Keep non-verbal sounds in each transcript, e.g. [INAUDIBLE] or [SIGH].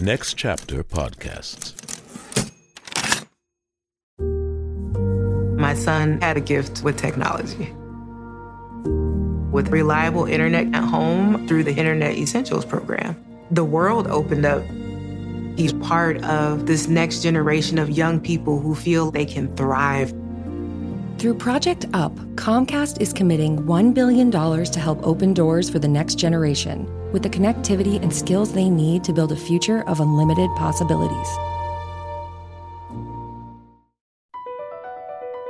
Next Chapter Podcasts. My son had a gift with technology. With reliable internet at home through the Internet Essentials program, the world opened up. He's part of this next generation of young people who feel they can thrive. Through Project UP, Comcast is committing $1 billion to help open doors for the next generation with the connectivity and skills they need to build a future of unlimited possibilities.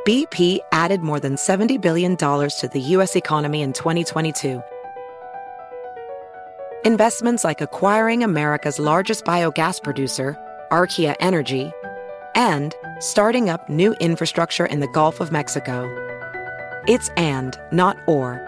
BP added more than $70 billion to the U.S. economy in 2022. Investments like acquiring America's largest biogas producer, Archaea Energy, and starting up new infrastructure in the Gulf of Mexico. It's and, not or.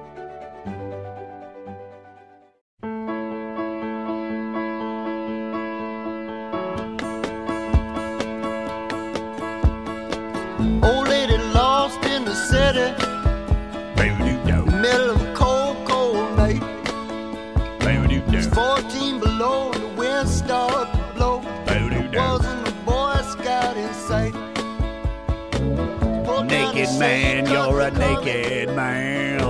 Man, you're a naked man.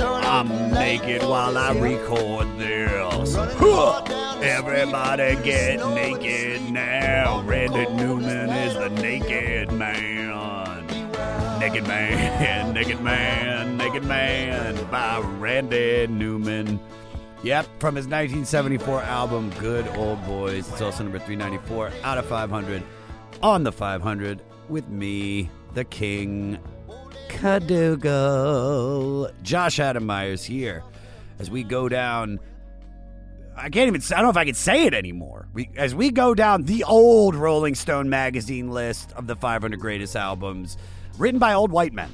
I'm naked while I record this. Running Huh. hard down the Everybody get snow in the naked now. Randy Newman is the naked man. Naked man, [LAUGHS] naked man, naked man by Randy Newman. Yep, from his 1974 album Good Old Boys. It's also number 394 out of 500 on the 500 with me, the King Cadugo. Josh Adam Meyers here as we go down. I can't even. I don't know if I can say it anymore. We, as we go down the old Rolling Stone magazine list of the 500 greatest albums, written by old white men.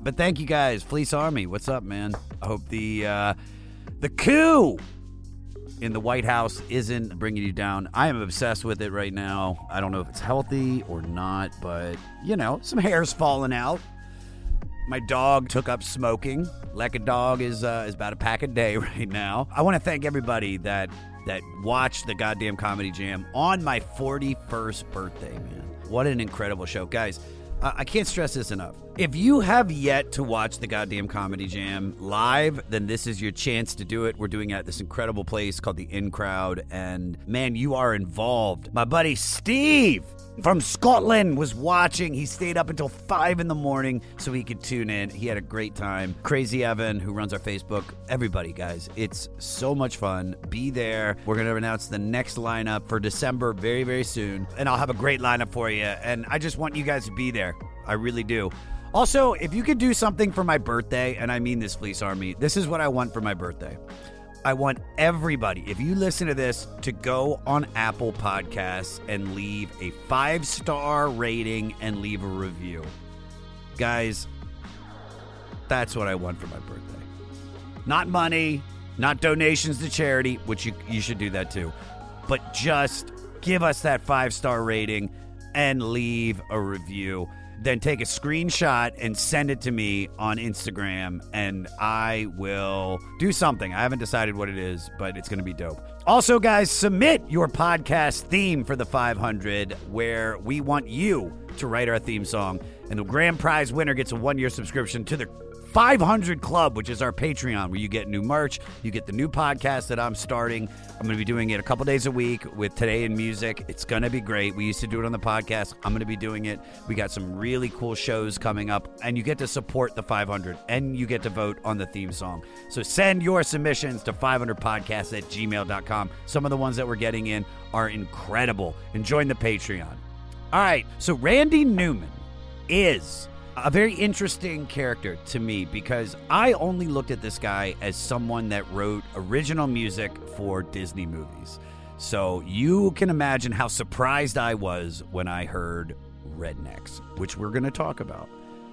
But thank you guys, Fleece Army. What's up, man? I hope the uh, the coup in the White House isn't bringing you down. I am obsessed with it right now. I don't know if it's healthy or not, but you know, some hair's falling out. My dog took up smoking. Like a dog is uh, is about a pack a day [LAUGHS] right now. I want to thank everybody that that watched the goddamn comedy jam on my 41st birthday, man. What an incredible show, guys. I can't stress this enough. If you have yet to watch the goddamn Comedy Jam live, then this is your chance to do it. We're doing it at this incredible place called the In Crowd, and man, you are involved. My buddy Steve from Scotland was watching. He stayed up until five in the morning so he could tune in. He had a great time. Crazy Evan, who runs our Facebook, everybody, guys, it's so much fun. Be there. We're going to announce the next lineup for December very, very soon, and I'll have a great lineup for you. And I just want you guys to be there. I really do. Also, if you could do something for my birthday, and I mean this, Fleece Army, this is what I want for my birthday. I want everybody, if you listen to this, to go on Apple Podcasts and leave a five star rating and leave a review. Guys, that's what I want for my birthday. Not money, not donations to charity, which you, you should do that too, but just give us that five star rating and leave a review. Then take a screenshot and send it to me on Instagram, and I will do something. I haven't decided what it is, but it's going to be dope. Also, guys, submit your podcast theme for the 500, where we want you to write our theme song. And the grand prize winner gets a one year subscription to the 500 Club, which is our Patreon, where you get new merch, you get the new podcast that I'm starting. I'm going to be doing it a couple days a week with Today in Music. It's going to be great. We used to do it on the podcast. I'm going to be doing it. We got some really cool shows coming up, and you get to support the 500 and you get to vote on the theme song. So send your submissions to 500podcasts at gmail.com. Some of the ones that we're getting in are incredible. And join the Patreon. All right, so Randy Newman is a very interesting character to me because I only looked at this guy as someone that wrote original music for Disney movies. So you can imagine how surprised I was when I heard Rednecks, which we're going to talk about.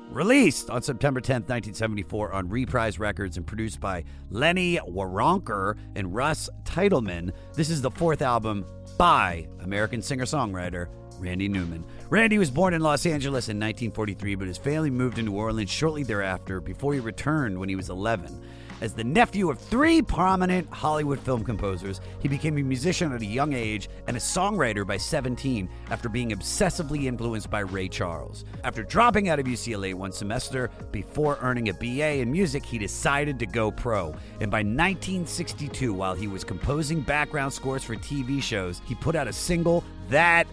Released on September 10th, 1974 on Reprise Records and produced by Lenny Waronker and Russ Titelman. This is the fourth album by American singer-songwriter Randy Newman. Randy was born in Los Angeles in 1943, but his family moved to New Orleans shortly thereafter before he returned when he was 11. As the nephew of three prominent Hollywood film composers, he became a musician at a young age and a songwriter by 17 after being obsessively influenced by Ray Charles. After dropping out of UCLA one semester before earning a BA in music, he decided to go pro. And by 1962, while he was composing background scores for TV shows, he put out a single that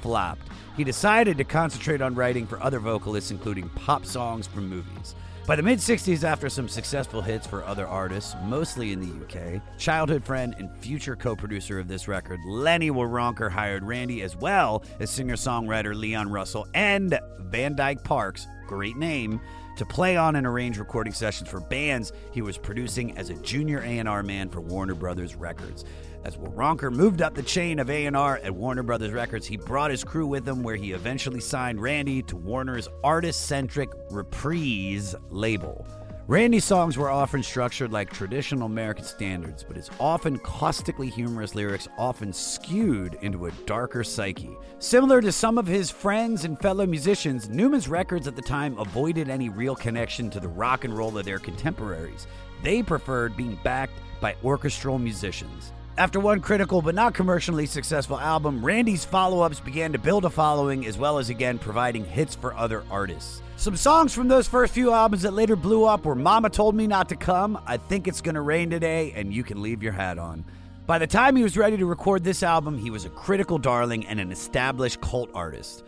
flopped. He decided to concentrate on writing for other vocalists, including pop songs from movies. By the mid 60s, after some successful hits for other artists, mostly in the UK, childhood friend and future co producer of this record, Lenny Waronker, hired Randy as well as singer songwriter Leon Russell and Van Dyke Parks, great name, to play on and arrange recording sessions for bands he was producing as a junior A&R man for Warner Brothers Records. As Waronker moved up the chain of A&R at Warner Brothers Records, he brought his crew with him where he eventually signed Randy to Warner's artist-centric Reprise label. Randy's songs were often structured like traditional American standards, but his often caustically humorous lyrics often skewed into a darker psyche. Similar to some of his friends and fellow musicians, Newman's records at the time avoided any real connection to the rock and roll of their contemporaries. They preferred being backed by orchestral musicians. After one critical but not commercially successful album, Randy's follow ups began to build a following as well as again providing hits for other artists. Some songs from those first few albums that later blew up were Mama Told Me Not to Come, I Think It's Gonna Rain Today, and You Can Leave Your Hat On. By the time he was ready to record this album, he was a critical darling and an established cult artist.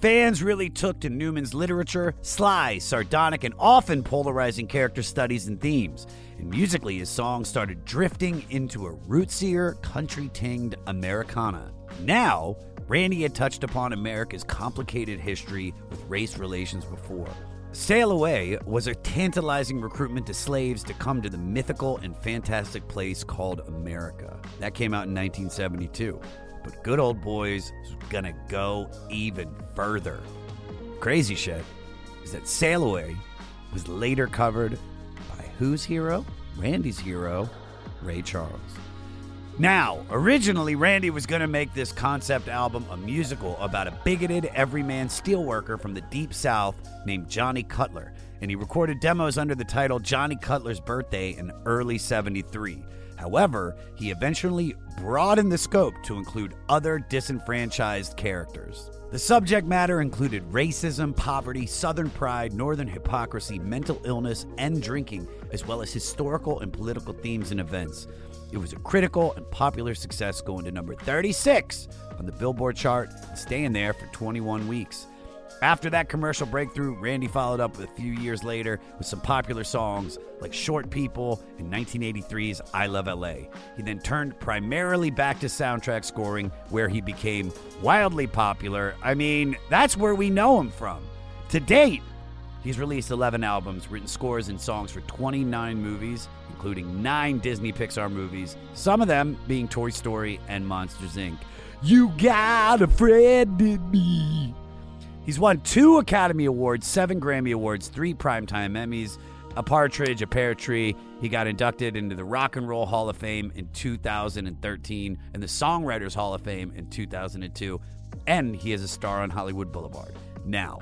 Fans really took to Newman's literature, sly, sardonic, and often polarizing character studies and themes. And musically, his songs started drifting into a rootsier, country tinged Americana. Now, Randy had touched upon America's complicated history with race relations before. Sail Away was a tantalizing recruitment to slaves to come to the mythical and fantastic place called America. That came out in 1972. But Good Old Boys is gonna go even further. Crazy shit is that Sail Away was later covered by whose hero? Randy's hero, Ray Charles. Now, originally, Randy was going to make this concept album a musical about a bigoted everyman steelworker from the Deep South named Johnny Cutler, and he recorded demos under the title Johnny Cutler's Birthday in early 73. However, he eventually broadened the scope to include other disenfranchised characters. The subject matter included racism, poverty, southern pride, northern hypocrisy, mental illness, and drinking, as well as historical and political themes and events. It was a critical and popular success, going to number 36 on the Billboard chart and staying there for 21 weeks. After that commercial breakthrough, Randy followed up a few years later with some popular songs like Short People and 1983's I Love LA. He then turned primarily back to soundtrack scoring, where he became wildly popular. I mean, that's where we know him from. To date, he's released 11 albums, written scores and songs for 29 movies, including nine Disney Pixar movies, some of them being Toy Story and Monsters Inc. You got a friend in me. He's won two Academy Awards, seven Grammy Awards, three Primetime Emmys, a partridge, a pear tree. He got inducted into the Rock and Roll Hall of Fame in 2013 and the Songwriters Hall of Fame in 2002. And he is a star on Hollywood Boulevard. Now,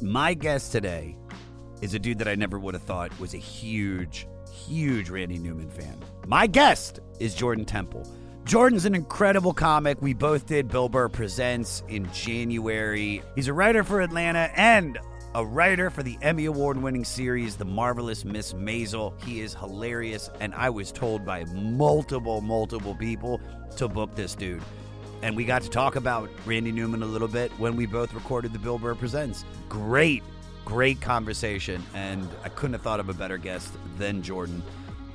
my guest today is a dude that I never would have thought was a huge, huge Randy Newman fan. My guest is Jordan Temple. Jordan's an incredible comic. We both did Bill Burr Presents in January. He's a writer for Atlanta and a writer for the Emmy Award winning series, The Marvelous Miss Maisel. He is hilarious, and I was told by multiple, multiple people to book this dude. And we got to talk about Randy Newman a little bit when we both recorded the Bill Burr Presents. Great, great conversation, and I couldn't have thought of a better guest than Jordan.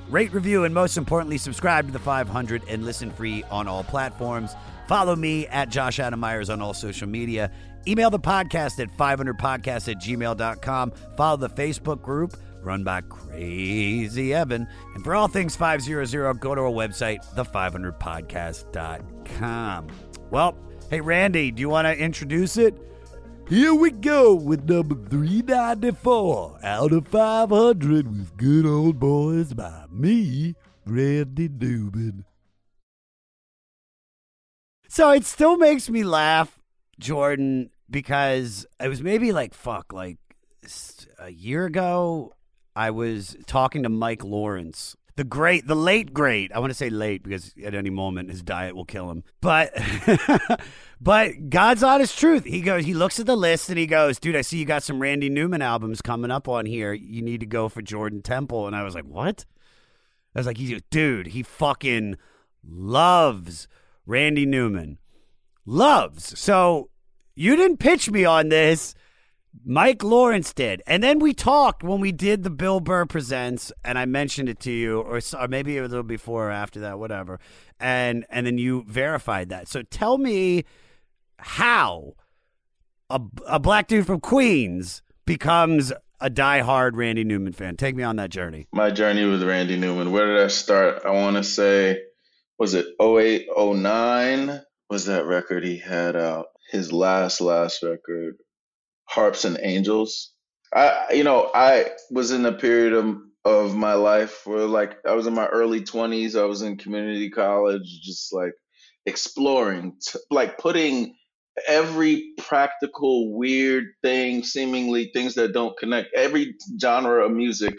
Rate, review, and most importantly, subscribe to the 500 and listen free on all platforms. Follow me at Josh Adam Meyers on all social media. Email the podcast at 500podcast at gmail.com. Follow the Facebook group run by Crazy Evan. And for all things 500, go to our website, the500podcast.com. Well, hey, Randy, do you want to introduce it? Here we go with number 394 out of 500 with Good Old Boys by me, Randy Newman. So it still makes me laugh Jordan because it was maybe like fuck like a year ago. I was talking to Mike Lawrence, the great, the late great. I want to say late because at any moment his diet will kill him. But, [LAUGHS] but God's honest truth. He goes, he looks at the list and he goes, "Dude, I see you got some Randy Newman albums coming up on here. You need to go for Jordan Temple." And I was like, "What?" I was like, "He, dude, he fucking loves Randy Newman, loves." So you didn't pitch me on this. Mike Lawrence did. And then we talked when we did the Bill Burr Presents, and I mentioned it to you, or, or maybe a little before or after that, whatever. And and then you verified that. So tell me how a, a black dude from Queens becomes a diehard Randy Newman fan. Take me on that journey. My journey with Randy Newman. Where did I start? I want to say, was it 08, 09? Was that record he had out? His last, last record, Harps and Angels. I, you know, I was in a period of, of my life where, like, I was in my early 20s. I was in community college, just like exploring, t- like putting every practical weird thing, seemingly things that don't connect, every genre of music.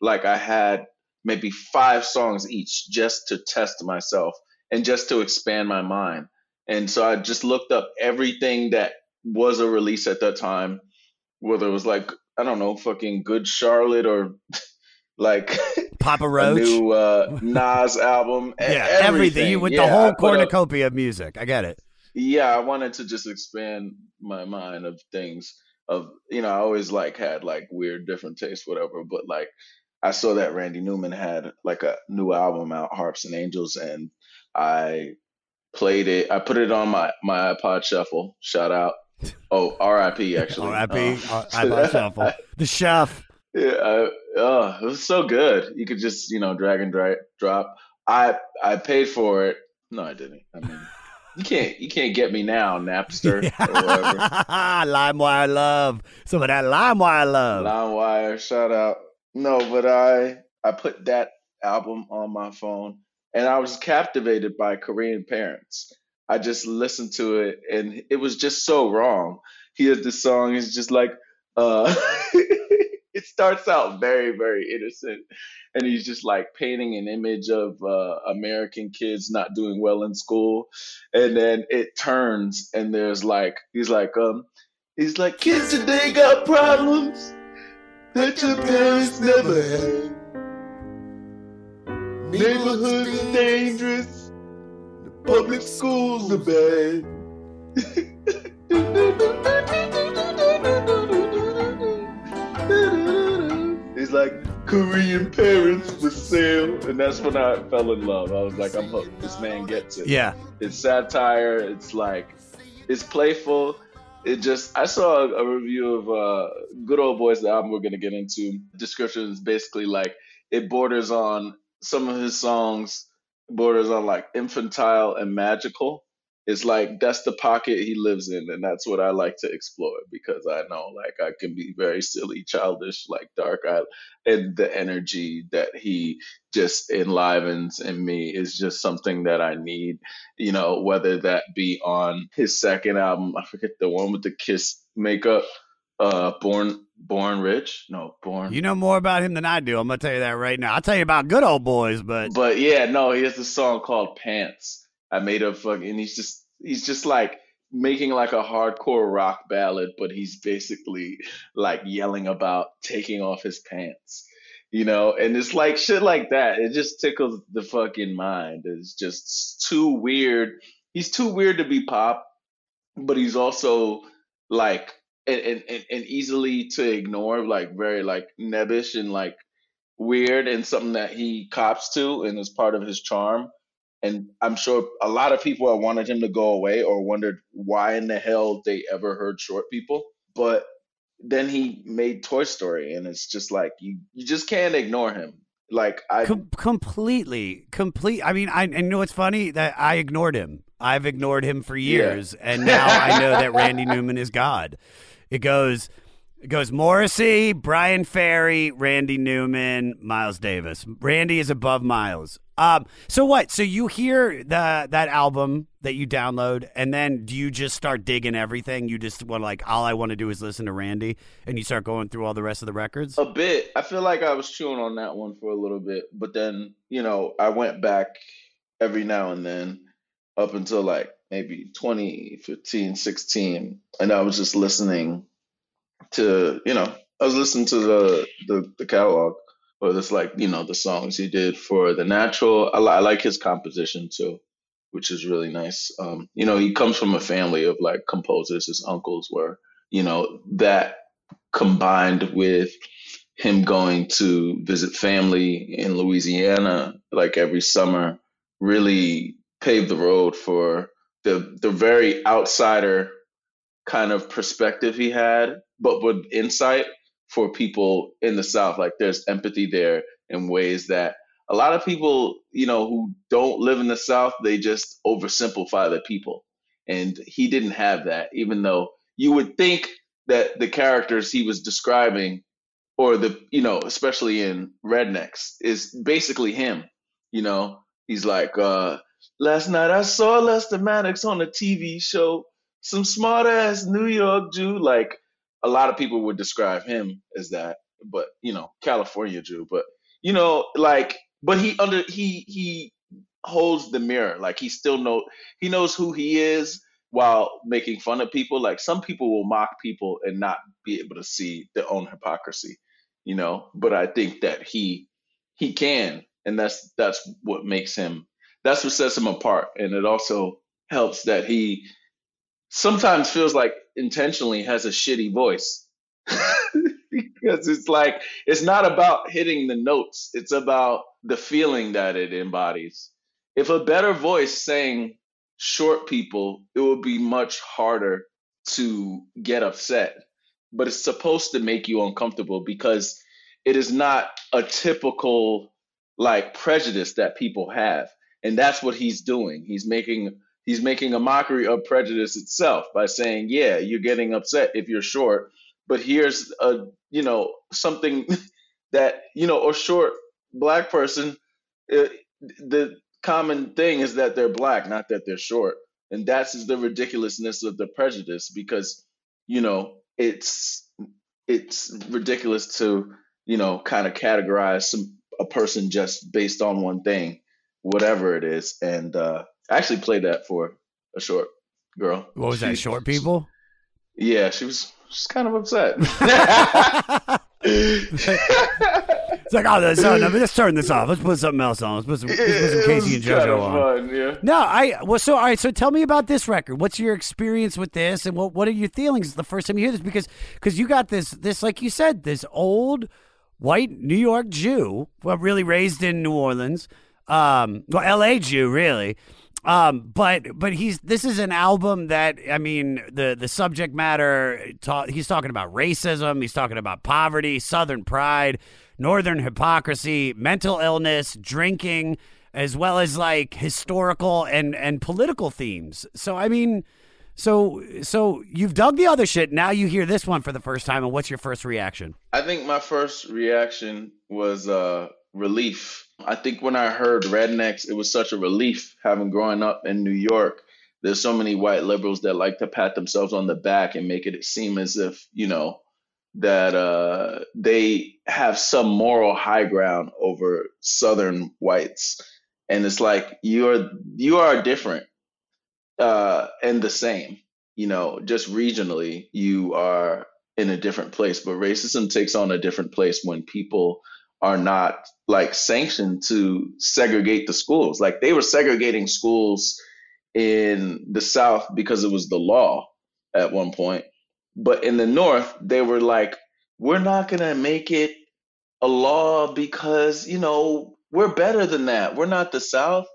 Like I had maybe five songs each just to test myself and just to expand my mind. And so I just looked up everything that was a release at that time, whether it was like, I don't know, fucking Good Charlotte or [LAUGHS] like [LAUGHS] Papa a Roach. new uh, Nas album. yeah, everything. You went Yeah, the whole cornucopia of music. I get it. yeah, I wanted to just expand my mind of things. Of you know, I always like had like weird different tastes, whatever. But like, I saw that Randy Newman had like a new album out, Harps and Angels, and I played it. I put it on my my iPod Shuffle. Shout out. Oh, R.I.P. Actually. R.I.P. Um, iPod Shuffle. The chef. Yeah, I, oh, it was so good. You could just, you know, drag and dry, drop. I I paid for it. No, I didn't. I mean, you can't you can't get me now, Napster [LAUGHS] or whatever. [LAUGHS] LimeWire love. Some of that LimeWire love. LimeWire, shout out. No, but I I put that album on my phone, and I was captivated by Korean parents. I just listened to it, and it was just so wrong. He has this song. It's just like, uh, [LAUGHS] it starts out very, very innocent, and he's just like painting an image of uh, American kids not doing well in school, and then it turns, and there's like, he's like, um, he's like, kids today got problems that your parents never had. Neighborhoods dangerous. Public schools are bad. He's like Korean parents for sale, and that's when I fell in love. I was like, I'm hooked. This man gets it. Yeah. It's satire. It's like, it's playful. It just, I saw a, review of uh, Good Old Boys, the album we're going to get into. Description is basically like, it borders on some of his songs, borders on like infantile and magical. It's like that's the pocket he lives in, and that's what I like to explore because I know like I can be very silly, childish, like dark eyed, and the energy that he just enlivens in me is just something that I need you know, whether that be on his second album, I forget the one with the kiss makeup, uh, Born Born Rich, no, Born. You know more about him than I do. I'm gonna tell you that right now. I'll tell you about good old boys, but But yeah, no, he has a song called Pants. I made a fucking, and he's just he's just like making like a hardcore rock ballad, but he's basically like yelling about taking off his pants. You know, and it's like shit like that. It just tickles the fucking mind. It's just too weird. He's too weird to be pop, but he's also like and, and, and and easily to ignore, like very like nebbish and like weird and something that he cops to and is part of his charm. And I'm sure a lot of people have wanted him to go away or wondered why in the hell they ever heard short people. But then he made Toy Story and it's just like you, you just can't ignore him. Like I Com- completely, complete. I mean, I, I know it's funny that I ignored him. I've ignored him for years, and now I know that Randy [LAUGHS] Newman is God. It goes, it goes Morrissey, Bryan Ferry, Randy Newman, Miles Davis. Randy is above Miles. Um, so what? So you hear the that album that you download, and then do you just start digging everything? You just want like all I want to do is listen to Randy, and you start going through all the rest of the records. A bit. I feel like I was chewing on that one for a little bit, but then you know I went back every now and then up until like maybe 2015, 16, and I was just listening to you know I was listening to the the, the catalog or this like you know the songs he did for the natural. I, li- I like his composition too which is really nice. Um you know he comes from a family of like composers. His uncles were you know that combined with him going to visit family in louisiana like every summer really paved the road for the the very outsider kind of perspective he had but with insight for people in the South. Like there's empathy there in ways that a lot of people, you know, who don't live in the South, they just oversimplify the people. And he didn't have that, even though you would think that the characters he was describing, or the, you know, especially in Rednecks, is basically him. You know, he's like, uh, last night I saw Lester Maddox on a TV show, some smart ass New York Jew. Like, a lot of people would describe him as that, but you know, California Jew. But you know, like, but he under he he holds the mirror. Like he still know he knows who he is while making fun of people. Like some people will mock people and not be able to see their own hypocrisy, you know. But I think that he he can, and that's that's what makes him. That's what sets him apart, and it also helps that he sometimes feels like intentionally has a shitty voice. [LAUGHS] Because it's like it's not about hitting the notes it's about the feeling that it embodies. If a better voice sang short people it would be much harder to get upset. But it's supposed to make you uncomfortable because it is not a typical like prejudice that people have and that's what he's doing he's making he's making a mockery of prejudice itself by saying, yeah, you're getting upset if you're short, but here's a, you know, something [LAUGHS] that, you know, a short black person, uh, the common thing is that they're black, not that they're short. And that's the ridiculousness of the prejudice because, you know, it's it's ridiculous to, you know, kind of categorize some a person just based on one thing, whatever it is. And uh I actually played that for a short girl. What was that? Short people? Yeah, she was just kind of upset. [LAUGHS] It's like, oh, that's, oh, no, let's turn this off. Let's put something else on. Let's put some, let's put some K-Ci and JoJo on. fun, yeah. No, I well, so all right. So tell me about this record. What's your experience with this, and what what are your feelings the first time you hear this? Because because you got this this like you said this old white New York Jew, well, really raised in New Orleans, um, well, L.A. Jew, really. Um, but but he's this is an album that I mean the the subject matter. Ta- he's talking about racism. He's talking about poverty, Southern pride, Northern hypocrisy, mental illness, drinking, as well as like historical and and political themes. So I mean, so so you've dug the other shit. Now you hear this one for the first time, and what's your first reaction? I think my first reaction was uh, relief. I think when I heard Rednecks, it was such a relief having growing up in New York. There's so many white liberals that like to pat themselves on the back and make it seem as if, you know, that uh, they have some moral high ground over Southern whites. And it's like you're you are different uh, and the same. You know, just regionally, you are in a different place. But racism takes on a different place when people are not like sanctioned to segregate the schools. Like they were segregating schools in the South because it was the law at one point. But in the North, they were like, we're not going to make it a law because, you know, we're better than that. We're not the South.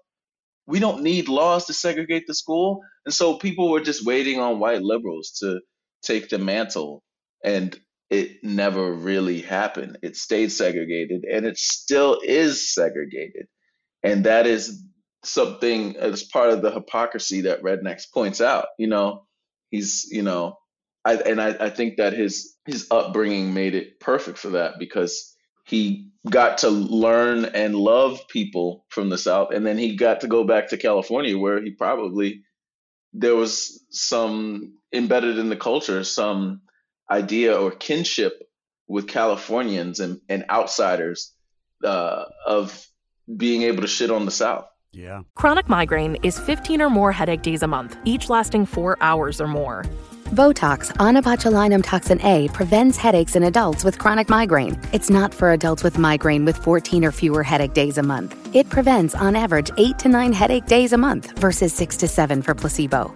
We don't need laws to segregate the school. And so people were just waiting on white liberals to take the mantle. And it never really happened. It stayed segregated and it still is segregated. And that is something as part of the hypocrisy that Rednecks points out. You know, he's, you know, I, and I, I think that his his upbringing made it perfect for that because he got to learn and love people from the South, and then he got to go back to California, where he probably there was some embedded in the culture, some idea or kinship with Californians and, and outsiders uh, of being able to shit on the South. Yeah. Chronic migraine is 15 or more headache days a month, each lasting four hours or more. Botox, onabotulinum toxin A, prevents headaches in adults with chronic migraine. It's not for adults with migraine with 14 or fewer headache days a month. It prevents, on average, 8 to 9 headache days a month versus 6 to 7 for placebo.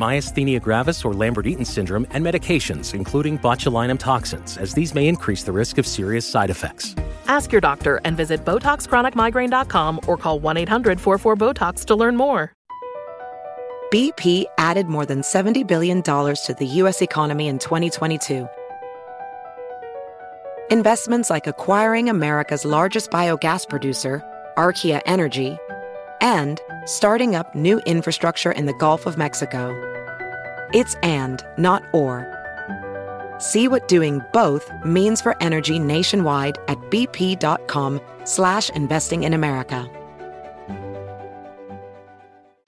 myasthenia gravis or Lambert-Eaton syndrome, and medications, including botulinum toxins, as these may increase the risk of serious side effects. Ask your doctor and visit BotoxChronicMigraine.com or call 1-800-44-BOTOX to learn more. BP added more than $70 billion to the U.S. economy in 2022. Investments like acquiring America's largest biogas producer, Archaea Energy, and starting up new infrastructure in the Gulf of Mexico. It's and, not or. See what doing both means for energy nationwide at bp.com slash investing in America.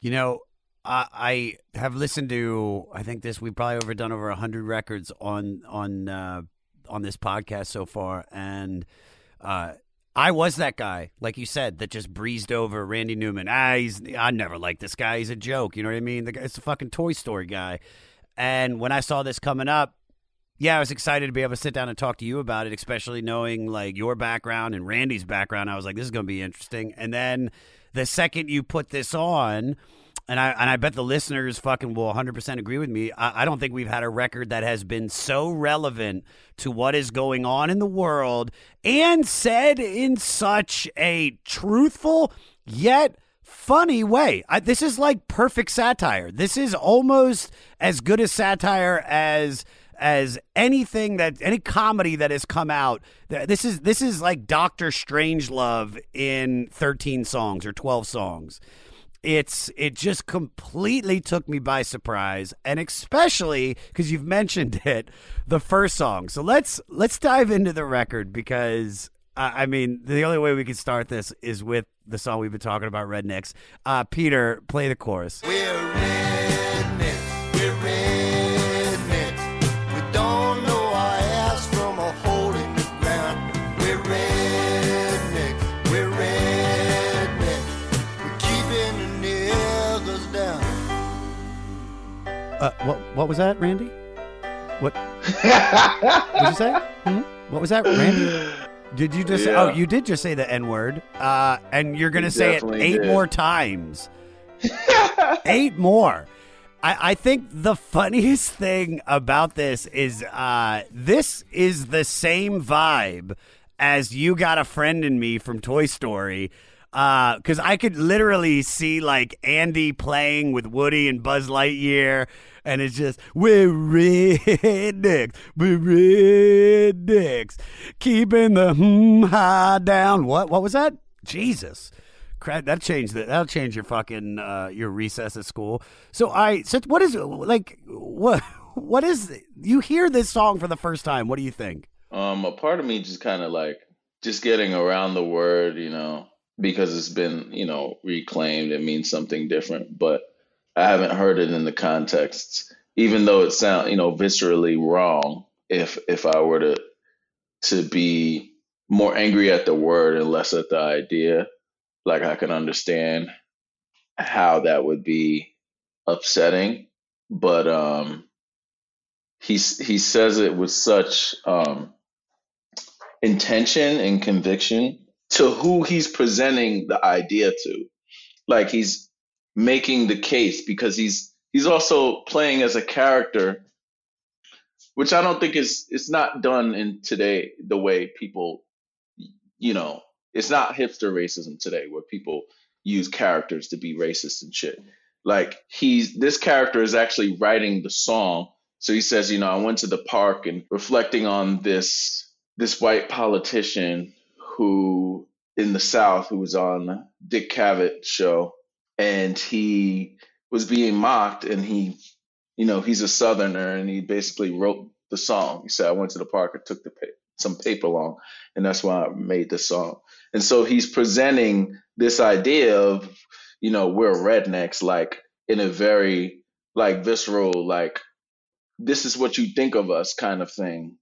You know, I, I have listened to. I think this we've probably overdone over hundred records on on uh, on this podcast so far, and uh, I was that guy, like you said, that just breezed over Randy Newman. Ah, he's I never liked this guy. He's a joke. You know what I mean? The guy's a fucking Toy Story guy. And when I saw this coming up, yeah, I was excited to be able to sit down and talk to you about it, especially knowing like your background and Randy's background. I was like, this is going to be interesting. And then the second you put this on, and I and I bet the listeners fucking will 100% agree with me. I, I, don't think we've had a record that has been so relevant to what is going on in the world and said in such a truthful yet funny way. I, this is like perfect satire. This is almost as good a satire as as anything that any comedy that has come out. This is this is like Doctor Strangelove in 13 songs or 12 songs it's it just completely took me by surprise and especially because you've mentioned [LAUGHS] it the first song. So let's let's dive into the record because uh, i mean the only way we can start this is with the song we've been talking about rednecks. Uh, peter play the chorus Uh, what what was that, Randy? What? what [LAUGHS] did you say? Hmm? What was that, Randy? Did you just? Yeah. Oh, you did just say the N word, uh, and you're gonna say it eight did. more times. eight more. I, I think the funniest [LAUGHS] thing about this is uh, this is the same vibe as you got a friend in me from Toy Story because uh, I could literally see like Andy playing with Woody and Buzz Lightyear, and it's just we're rednecks, we're rednecks, keeping the hmm high down. What? What was that? Jesus. That changed that. That'll change your fucking uh, your recess at school. So I so what is like what what is you hear this song for the first time? What do you think? Um, a part of me just kind of like just getting around the word, you know, because it's been you know reclaimed. It means something different, but I haven't heard it in the context, even though it sounds, you know, viscerally wrong. If if I were to to be more angry at the word and less at the idea, like I can understand how that would be upsetting. But um, he he says it with such um, intention and conviction to who he's presenting the idea to. Like he's making the case because he's he's also playing as a character which I don't think is it's not done in today the way people you know, it's not hipster racism today where people use characters to be racist and shit. Like he's this character is actually writing the song. So he says, you know, I went to the park and reflecting on this this white politician who in the South who was on Dick Cavett show and he was being mocked and he you know he's a southerner and he basically wrote the song. He said i went to the park and took the pa- some paper along and that's why i made the song. And so he's presenting this idea of you know we're rednecks like in a very like visceral like this is what you think of us kind of thing.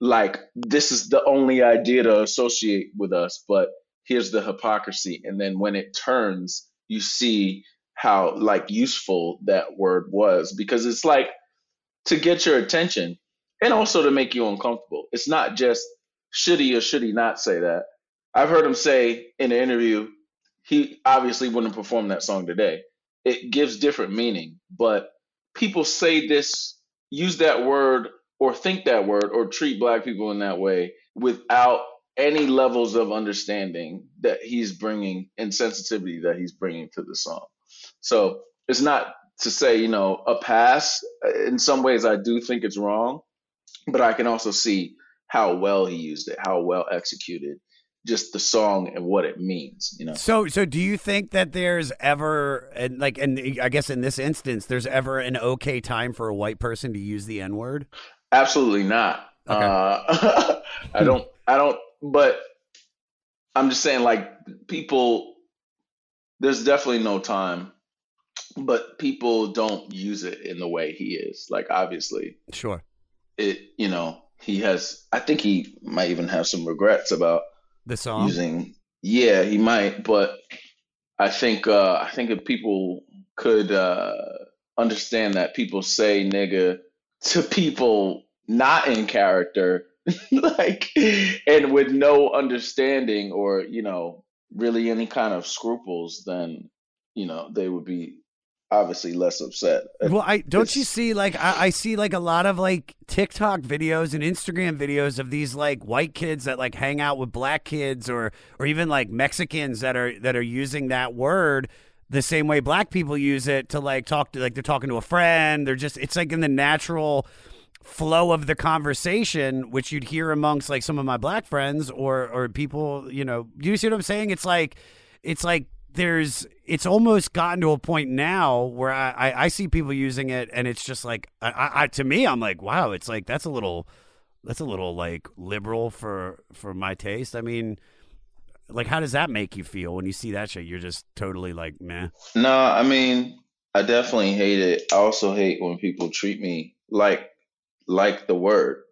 Like this is the only idea to associate with us but here's the hypocrisy. And then when it turns you see how like useful that word was. Because it's like to get your attention and also to make you uncomfortable. It's not just should he or should he not say that. I've heard him say in an interview he obviously wouldn't perform that song today. It gives different meaning but people say this use that word or think that word or treat black people in that way without any levels of understanding that he's bringing and sensitivity that he's bringing to the song. So it's not to say, you know, a pass. In some ways, I do think it's wrong, but I can also see how well he used it, how well executed just the song and what it means you know So, so do you think that there's ever, and like, and I guess in this instance, there's ever an okay time for a white person to use the N word? Absolutely not. Okay. Uh, [LAUGHS] I don't. I don't. But I'm just saying, like people, there's definitely no time, but people don't use it in the way he is. Like obviously, Sure. it. You know, he has. I think he might even have some regrets about The song. using. Yeah, he might, but I think. uh I think if people could uh understand that people say nigga to people not in character [LAUGHS] like and with no understanding or you know really any kind of scruples then you know they would be obviously less upset Well, I don't you see like I, I see like a lot of like TikTok videos and Instagram videos of these like white kids that like hang out with black kids or or even like Mexicans that are that are using that word the same way black people use it to like talk to like they're talking to a friend. They're just it's like in the natural flow of the conversation, which you'd hear amongst like some of my black friends or or people, you know, you see what I'm saying? It's like it's like there's it's almost gotten to a point now where I, I, I see people using it and it's just like I, I, to me I'm like wow it's like that's a little that's a little like liberal for for my taste. I mean like how does that make you feel when you see that shit? You're just totally like meh. No i mean i definitely hate it. I also hate when people treat me like like the word.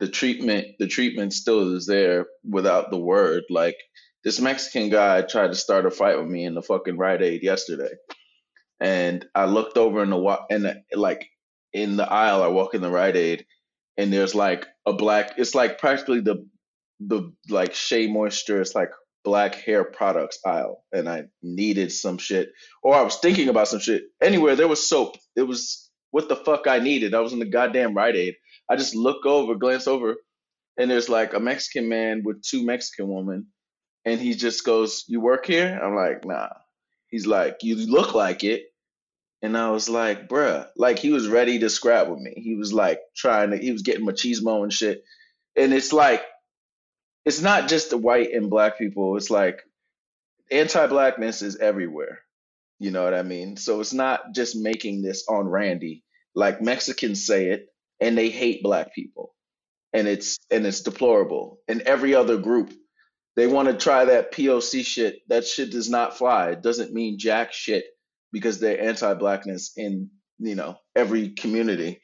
The treatment the treatment still is there without the word. Like this mexican guy tried to start a fight with me in the fucking rite aid yesterday. And i looked over in the the, like in the aisle i walk in the rite aid and there's like a black it's like practically the the like shea moisture it's like black hair products aisle and i needed some shit or i was thinking about some shit. Anywhere there was soap. It was what the fuck i needed i was in the goddamn rite aid i just look over glance over and there's like a mexican man with two mexican women and he just goes you work here i'm like nah he's like you look like it and I was like, bruh, like he was ready to scrap with me. He was like trying to, he was getting machismo and shit. And it's like, it's not just the white and black people. It's like anti-blackness is everywhere. You know what I mean? So it's not just making this on Randy. Like Mexicans say it and they hate black people. And it's and it's deplorable. And every other group, they want to try that POC shit. That shit does not fly. It doesn't mean jack shit because they're anti-blackness in you know every community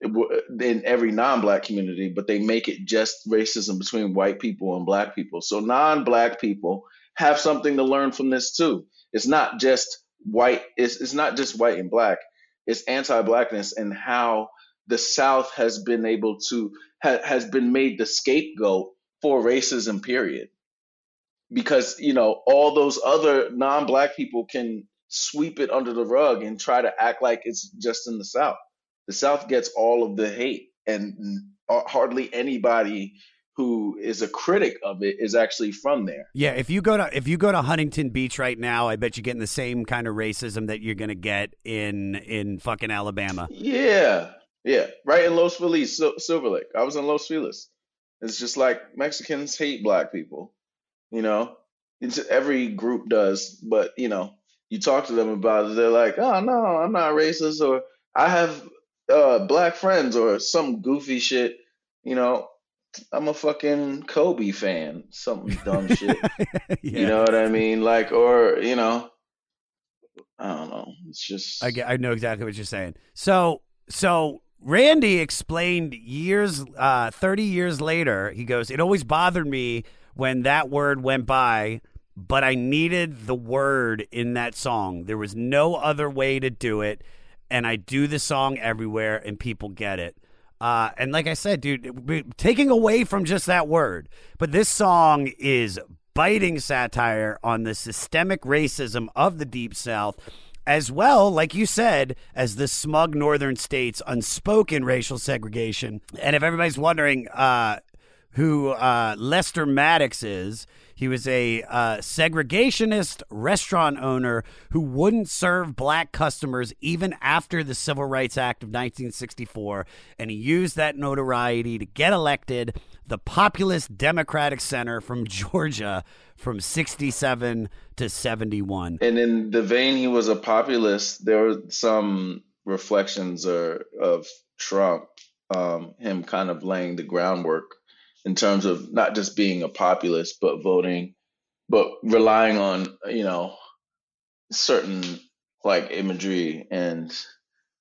in every non-black community but they make it just racism between white people and black people so non-black people have something to learn from this too it's not just white it's, it's not just white and black it's anti-blackness and how the south has been able to ha, has been made the scapegoat for racism period. Because you know all those other non-black people can sweep it under the rug and try to act like it's just in the south. The south gets all of the hate and mm, hardly anybody who is a critic of it is actually from there. Yeah, if you go to if you go to Huntington Beach right now, I bet you're getting the same kind of racism that you're gonna get in in fucking Alabama. Yeah, yeah, right in Los Feliz, Sil- Silver Lake. I was in Los Feliz. It's just like Mexicans hate black people. You know, it's every group does, but you know, you talk to them about it, they're like, "Oh no, I'm not racist," or "I have uh, black friends," or some goofy shit. You know, I'm a fucking Kobe fan, something dumb [LAUGHS] shit. You know what I mean? Like, or you know, I don't know. It's just I, get- I know exactly what you're saying. So so Randy explained years, uh, 30 years later, he goes, It always bothered me when that word went by, but I needed the word in that song. There was no other way to do it. And I do the song everywhere, and people get it. Uh, and like I said, dude, taking away from just that word, but this song is biting satire on the systemic racism of the Deep South, as well, like you said, as the smug northern states' unspoken racial segregation. And if everybody's wondering uh, who uh, Lester Maddox is, he was a uh, segregationist restaurant owner who wouldn't serve black customers even after the Civil Rights Act of 1964. And he used that notoriety to get elected the Populist Democratic Center from [LAUGHS] Georgia from 67 to 71. And in the vein he was a populist, there were some reflections or of Trump, um, him kind of laying the groundwork in terms of not just being a populist, but voting, but relying on, you know, certain like imagery and,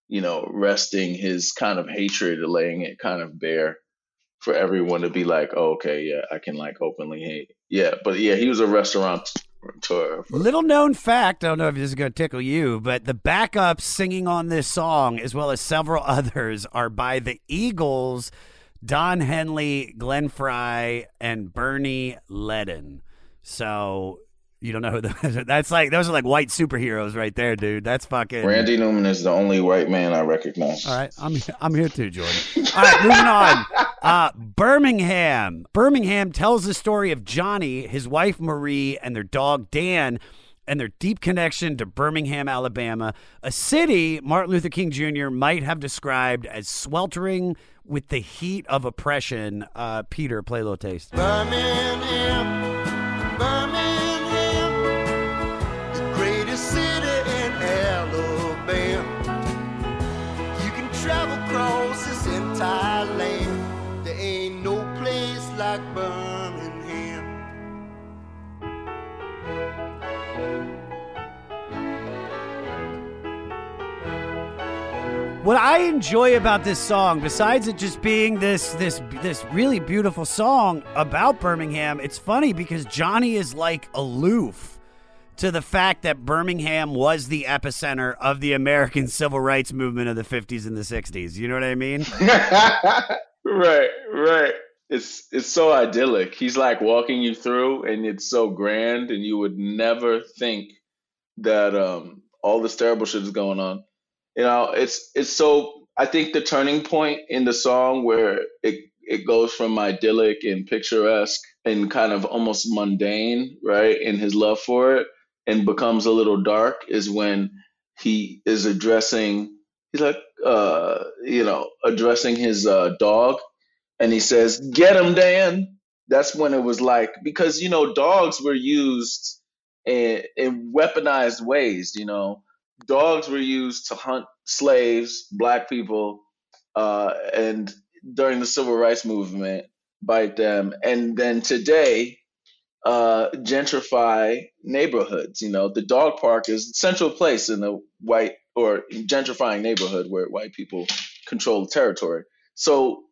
you know, resting his kind of hatred, laying it kind of bare for everyone to be like, oh, okay, yeah, I can like openly hate. Yeah, but yeah, he was a restaurateur. Little known fact, I don't know if this is going to tickle you, but the backup singing on this song, as well as several [LAUGHS] others, are by the Eagles, Don Henley, Glenn Frey, and Bernie Leadon. So you don't know who the, [LAUGHS] that's like. Those are like white superheroes right there, dude. That's fucking. Randy Newman is the only white man I recognize. All right, I'm I'm here too, Jordan. All right, moving on. [LAUGHS] Uh, Birmingham. Birmingham tells the story of Johnny, his wife Marie, and their dog Dan, and their deep connection to Birmingham, Alabama, a city Martin Luther King Jr. might have described as sweltering with the heat of oppression. Uh, Peter, play little taste. What I enjoy about this song, besides it just being this this this really beautiful song about Birmingham, it's funny because Johnny is like aloof to the fact that Birmingham was the epicenter of the American civil rights movement of the 50s and the 60s. You know what I mean? [LAUGHS] right, right. It's it's so idyllic. He's like walking you through, and it's so grand, and you would never think that um, all this terrible shit is going on. You know, it's it's so. I think the turning point in the song where it it goes from idyllic and picturesque and kind of almost mundane, right, in his love for it, and becomes a little dark is when he is addressing. He's like, uh, you know, addressing his uh, dog and he says, "Get him, Dan." That's when it was like because you know dogs were used in, in weaponized ways. You know, dogs were used to hunt slaves, black people, uh, and during the civil rights movement, bite them, and then today. Uh, gentrify neighborhoods. You know, the dog park is central place in the white or gentrifying neighborhood where white people control the territory. So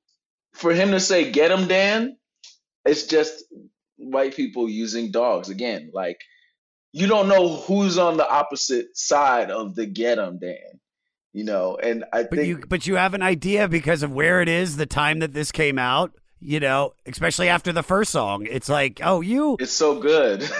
for him to say "get him, Dan," it's just white people using dogs again. Like you don't know who's on the opposite side of the "get him, Dan." You know, and I But think you but you have an idea because of where it is, the time that this came out, you know, especially after the first song. It's like, "Oh, you it's so good. [LAUGHS]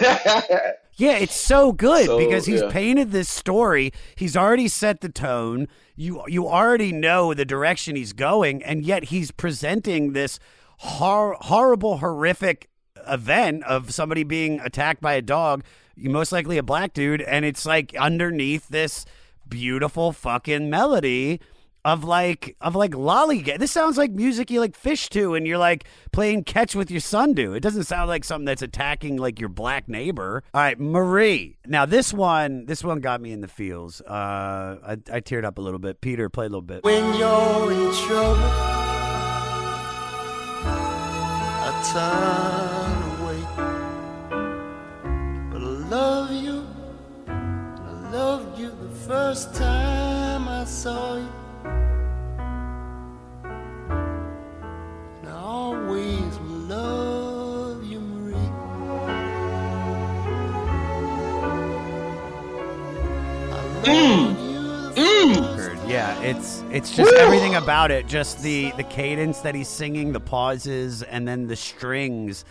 Yeah, it's so good So, because he's yeah. painted this story. He's already set the tone. You you already know the direction he's going, and yet he's presenting this hor- horrible, horrific event of somebody being attacked by a dog, most likely a black dude, and it's like underneath this beautiful fucking melody of like of like lollygag. This sounds like music you like fish to, and you're like playing catch with your son do. It doesn't sound like something that's attacking like your black neighbor. All right, Marie. Now this one, this one got me in the feels. Uh, I, I teared up a little bit. Peter, play a little bit. When you're in trouble, turn away. But I love you, and I loved you the first time I saw you. And I always will love you, Marie. I love mm. you. Yeah, it's it's just everything about it. Just the the cadence that he's singing, the pauses, and then the strings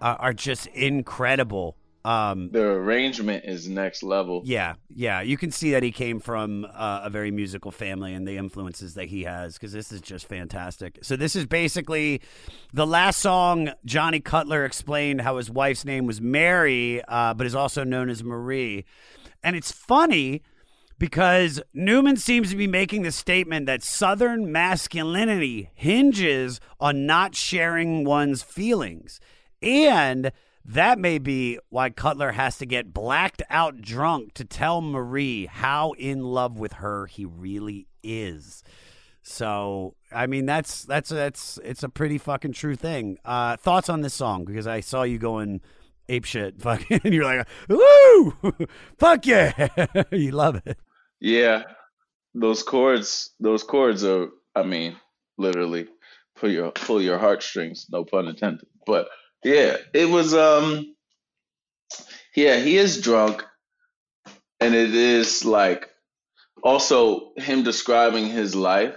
uh, are just incredible. Um, The arrangement is next level. yeah, yeah, you can see that he came from uh, a very musical family and the influences that he has because this is just fantastic. So this is basically the last song. Johnny Cutler explained how his wife's name was Mary, uh, but is also known as Marie, and it's funny because Newman seems to be making the statement that Southern masculinity hinges on not sharing one's feelings. And that may be why Cutler has to get blacked out drunk to tell Marie how in love with her he really is. So, I mean, that's that's that's it's a pretty fucking true thing. Uh, thoughts on this song? Because I saw you going ape shit, [LAUGHS] fucking, and you're like, "Woo, [LAUGHS] fuck yeah!" [LAUGHS] you love it. Yeah, those chords, those chords are, I mean, literally pull your pull your heartstrings. No pun intended. But yeah, it was. Um, yeah, he is drunk, and it is like also him describing his life.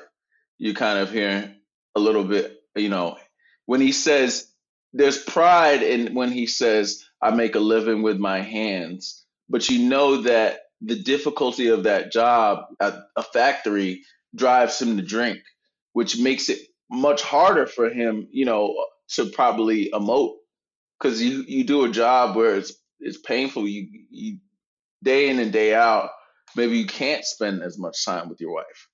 You kind of hear a little bit, you know, when he says there's pride in when he says I make a living with my hands, but you know that the difficulty of that job at a factory drives him to drink, which makes it much harder for him, you know, to probably emote because you you do a job where it's it's painful. You you day in and day out, maybe you can't spend as much time with your wife.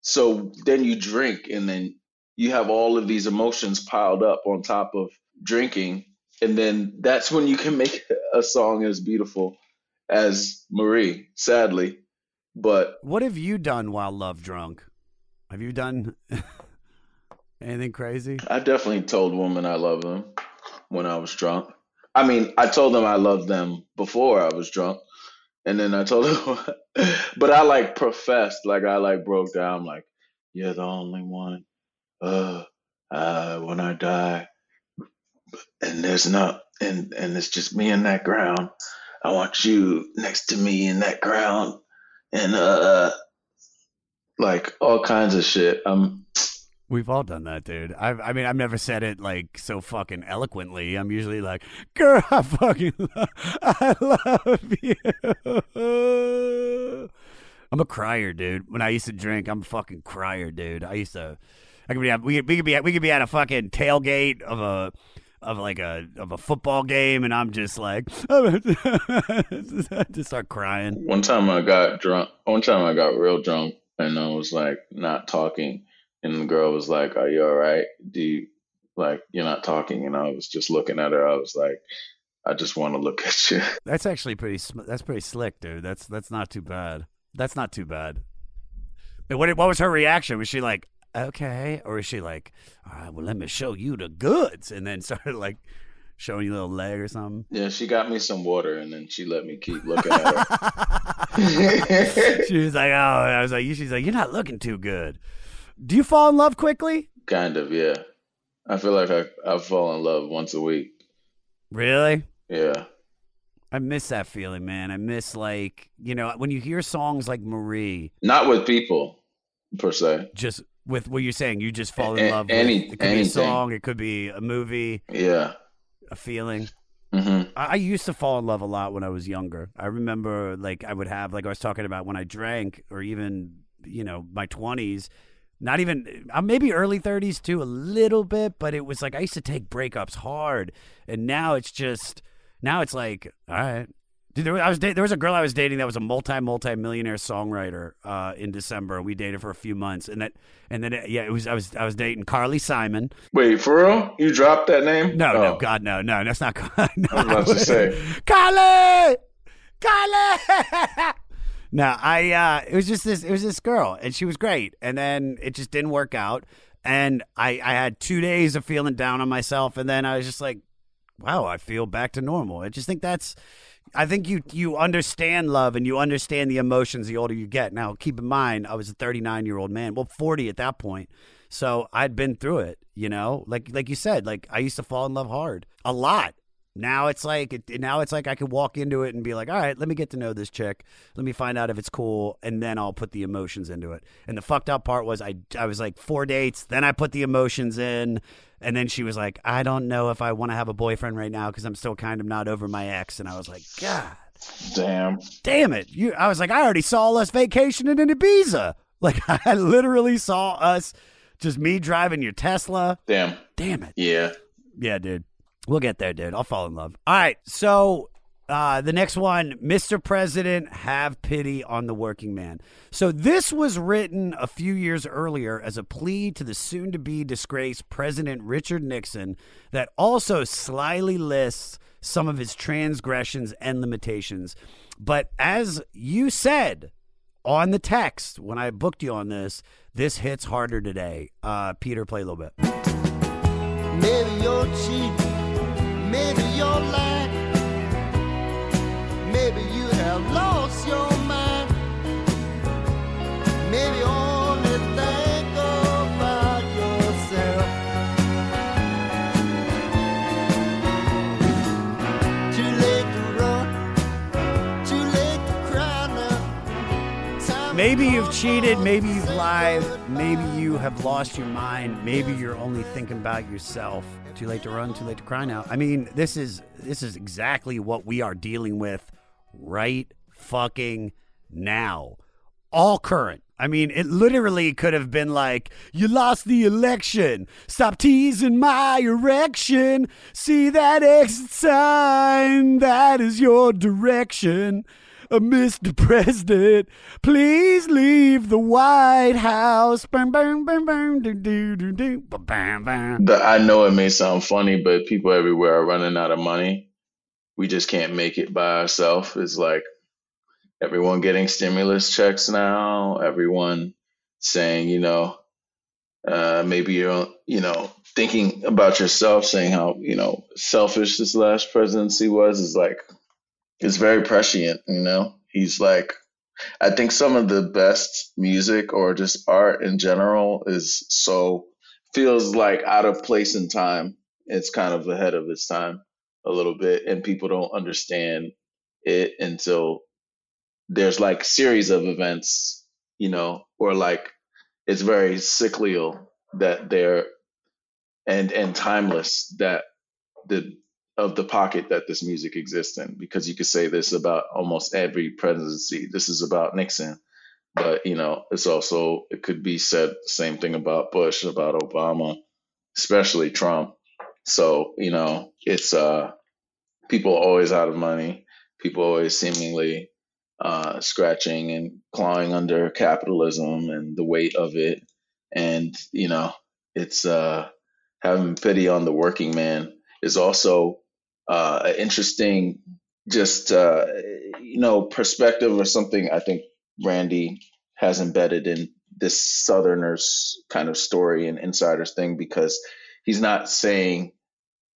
So then you drink, and then you have all of these emotions piled up on top of drinking, and then that's when you can make [LAUGHS] a song as beautiful as Marie. Sadly, but What have you done while love drunk? Have you done [LAUGHS] anything crazy? I definitely told women I love them when I was drunk. I mean, I told them I loved them before I was drunk, and then I told [LAUGHS] them, but I like professed, like I like broke down, I'm like you're the only one. Uh, uh, when I die, and there's not, and and it's just me in that ground. I want you next to me in that ground, and uh, like all kinds of shit. Um, We've all done that, dude. I've, I mean, I've never said it like so fucking eloquently. I'm usually like, "Girl, I fucking, love, [LAUGHS] I love you." I'm a crier, dude. When I used to drink, I'm a fucking crier, dude. I used to, I could be, we could, we could be, we could be at a fucking tailgate of a, of like a, of a football game, and I'm just like, [LAUGHS] just start crying. One time I got drunk. One time I got real drunk, and I was like not talking, and the girl was like, "Are you all right? Do you like you're not talking?" And I was just looking at her. I was like, "I just want to look at you." [LAUGHS] That's actually pretty. sm- That's pretty slick, dude. That's that's not too bad. That's not too bad. But what what was her reaction? Was she like, okay, or is she like, all right, well, let me show you the goods, and then [LAUGHS] started like showing you a little leg or something? Yeah, she got me some water, and then she let me keep looking at her. [LAUGHS] [LAUGHS] she was like, oh, I was like, she's like, you're not looking too good. Do you fall in love quickly? kind of, yeah. I feel like I I fall in love once a week. Really? Yeah. I miss that feeling, man. I miss like you know when you hear songs like Marie, Not with people per se. just with what you're saying, you just fall in love any- with. It could be a song, it could be a movie, Yeah. a feeling. hmm I, I used to fall in love a lot when I was younger. I remember like I would have like I was talking about when I drank or even you know my twenties Not even uh, maybe early 30s too, a little bit, but it was like I used to take breakups hard, and now it's just now it's like all right. Dude, there, was- I was da- there was a girl I was dating that was a multi multi millionaire songwriter uh, in December. We dated for a few months, and that and then it, yeah, it was I was I was dating Carly Simon. Wait, for real? You dropped that name? No, no, Oh. God, no, no, that's not. [LAUGHS] no, I was about to say. [LAUGHS] Carly, Carly. [LAUGHS] no, I. Uh, it was just this. It was this girl, and she was great, and then it just didn't work out, and I. I had two days of feeling down on myself, and then I was just like, wow, I feel back to normal. I just think that's. I think you you understand love and you understand the emotions the older you get. Now, keep in mind, I was a 39 year old man, well, 40 at that point, so I'd been through it. You know, like like you said, like I used to fall in love hard a lot. Now it's like it, now it's like I could walk into it and be like, all right, let me get to know this chick. Let me find out if it's cool, and then I'll put the emotions into it. And the fucked up part was I I was like four dates, then I put the emotions in, and then she was like, I don't know if I want to have a boyfriend right now because I'm still kind of not over my ex. And I was like, God Damn. damn it. You I was like, I already saw us vacationing in Ibiza. [LAUGHS] Like [LAUGHS] I literally saw us just me driving your Tesla. Damn. Damn it. Yeah. Yeah, dude. We'll get there, dude. I'll fall in love. All right. So uh, the next one, Mr. President, have pity on the working man. So this was written a few years earlier as a plea to the soon to be disgraced President Richard Nixon that also slyly lists some of his transgressions and limitations. But as you said on the text when I booked you on this, this hits harder today. Uh, Peter, play a little bit. Maybe you're cheap, maybe you're lying, have lost your mind. Maybe only think about yourself. Too late to run, too late to cry now. Maybe you've cheated, maybe you've lied, maybe you have lost your mind, maybe you're only thinking about yourself. Too late to run, too late to cry now. I mean, this is this is exactly what we are dealing with right fucking now. All current. I mean, it literally could have been like, you lost the election. Stop teasing my erection. See that exit sign? That is your direction. Uh, Mr. [LAUGHS] President, please leave the White House. I know it may sound funny, but people everywhere are running out of money. We just can't make it by ourselves. It's like everyone getting stimulus checks now, everyone saying, you know, uh, maybe you're, you know, thinking about yourself, saying how, you know, selfish this last presidency was, is like, it's very prescient, you know? He's like, I think some of the best music or just art in general is so feels like out of place in time. It's kind of ahead of its time a little bit, and people don't understand it until there's like series of events, you know, or like it's very cyclical that they're and and timeless that the of the pocket that this music exists in because you could say this about almost every presidency. This is about Nixon, but you know, it's also it could be said the same thing about Bush, about Obama, especially Trump. So, you know, it's uh people always out of money, people always seemingly uh scratching and clawing under capitalism and the weight of it. And, you know, it's uh having pity on the working man is also uh, an interesting, just uh, you know, perspective or something. I think Randy has embedded in this Southerners kind of story and insiders thing because he's not saying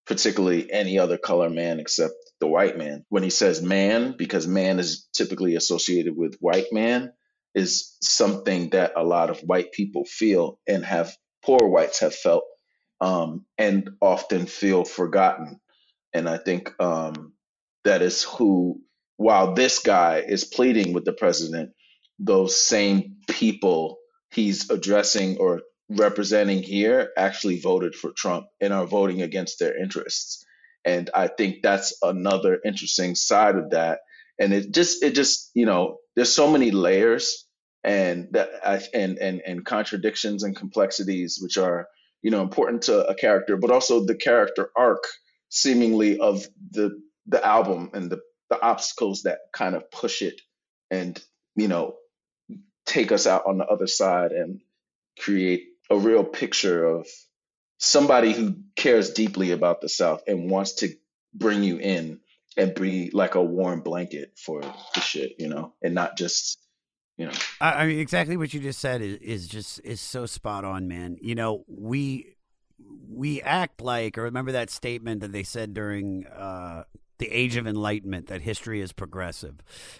particularly any other color man except the white man. When he says man, because man is typically associated with white man, is something that a lot of white people feel and have poor whites have felt um, and often feel forgotten. And I think um, that is who, while this guy is pleading with the president, those same people he's addressing or representing here actually voted for Trump and are voting against their interests. And I think that's another interesting side of that. And it just, it just, you know, there's so many layers and that and and and contradictions and complexities which are you know important to a character but also the character arc seemingly of the the album and the the obstacles that kind of push it and you know take us out on the other side and create a real picture of somebody who cares deeply about the South and wants to bring you in and be like a warm blanket for the shit, you know, and not just, you know. I, I mean, exactly what you just said is, is just is so spot on, man. You know, we we act like, or remember that statement that they said during uh, the age of enlightenment that history is progressive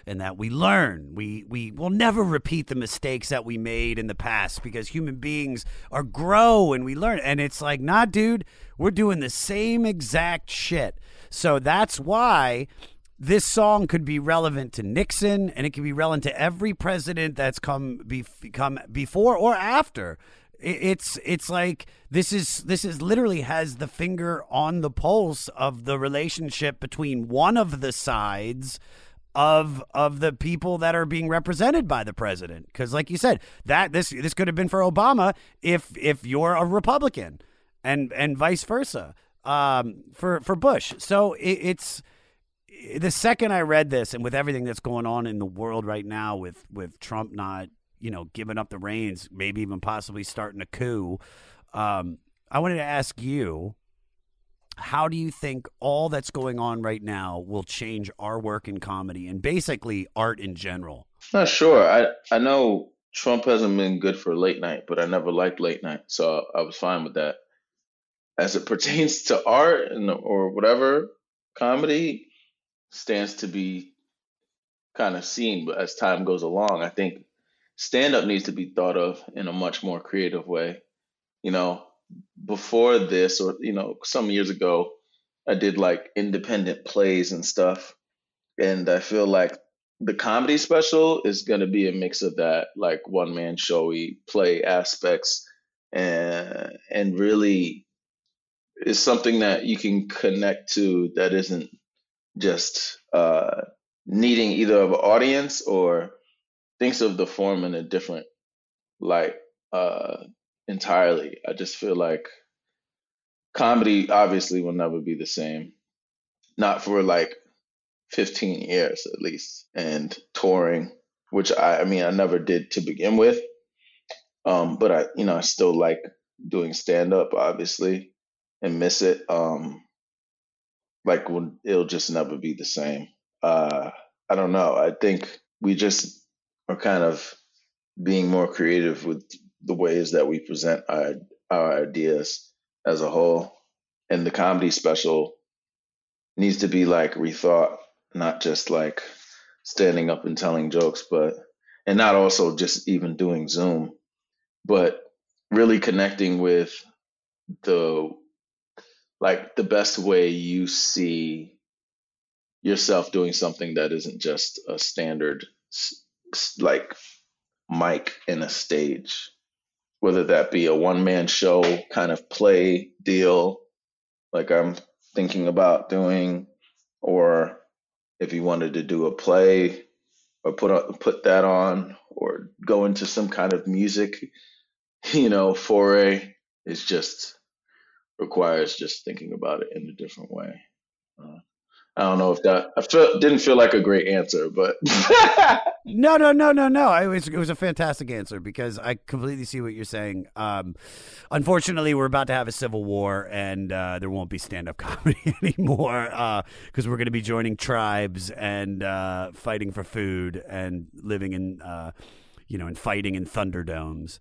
and that we learn. We we will never repeat the mistakes that we made in the past because human beings are grow and we learn. And it's like nah dude we're doing the same exact shit. So that's why this song could be relevant to Nixon and it can be relevant to every president that's come be, come before or after it's it's like this is this is literally has the finger on the pulse of the relationship between one of the sides of of the people that are being represented by the president. Because like you said that this this could have been for Obama if if you're a Republican and and vice versa um, for for Bush. So it, it's the second I read this and with everything that's going on in the world right now with with Trump not you know, giving up the reins, maybe even possibly starting a coup. Um, I wanted to ask you, how do you think all that's going on right now will change our work in comedy and basically art in general? Not sure. I I know Trump hasn't been good for late night, but I never liked late night, so I was fine with that. As it [LAUGHS] pertains to art and or whatever, comedy stands to be kind of seen, but as time goes along, I think stand up needs to be thought of in a much more creative way. You know, before this, or, you know, some years ago, I did like independent plays and stuff. And I feel like the comedy special is going to be a mix of that, like one man showy play aspects, and and really is something that you can connect to that isn't just uh, needing either of an audience or thinks of the form in a different light uh, entirely. I just feel like comedy obviously will never be the same, not for like 15 years at least, and touring, which I, I mean, I never did to begin with. Um, but I, you know, I still like doing stand up, obviously, and miss it. Um, like it'll just never be the same. Uh, I don't know. I think we just are kind of being more creative with the ways that we present our our ideas as a whole. And the comedy special needs to be like rethought, not just like standing up and telling jokes, but and not also just even doing Zoom, but really connecting with the like the best way you see yourself doing something that isn't just a standard like mic in a stage, whether that be a one man show kind of play deal, like I'm thinking about doing, or if you wanted to do a play or put on, put that on, or go into some kind of music, [LAUGHS] you know, foray, is just requires just thinking about it in a different way. Uh, I don't know if that I feel, didn't feel like a great answer, but [LAUGHS] no, no, no, no, no. It was it was a fantastic answer because I completely see what you're saying. Um, unfortunately, we're about to have a civil war, and uh, there won't be stand up [LAUGHS] comedy [LAUGHS] anymore because uh, we're going to be joining tribes and uh, fighting for food and living in uh, you know and fighting in thunderdomes.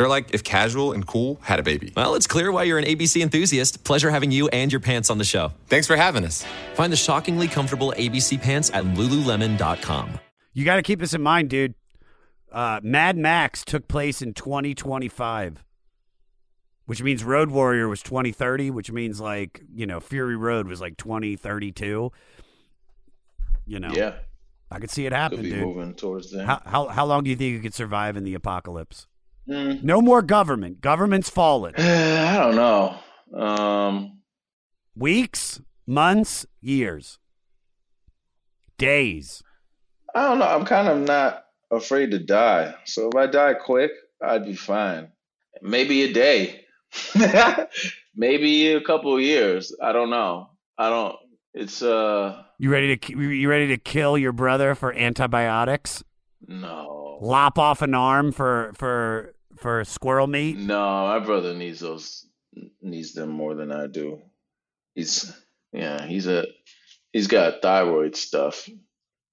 They're like if casual and cool had a baby. Well, it's clear why you're an ABC enthusiast. Pleasure having you and your pants on the show. Thanks for having us. Find the shockingly comfortable ABC pants at lululemon.com. You got to keep this in mind, dude. Uh, Mad Max took place in 2025, which means Road Warrior was 2030, which means like, you know, Fury Road was like 2032. You know, Yeah, I could see it could happen, be dude. moving towards there. How, how, how long do you think you could survive in the apocalypse? Hmm. No more government. Government's fallen. [SIGHS] I don't know. Um, Weeks, months, years, days. I don't know. I'm kind of not afraid to die. So if I die quick, I'd be fine. Maybe a day. [LAUGHS] Maybe a couple of years. I don't know. I don't. It's uh You ready to you ready to kill your brother for antibiotics? no. Lop off an arm for for for squirrel meat? No, my brother needs those needs them more than I do. He's yeah, he's a he's got thyroid stuff.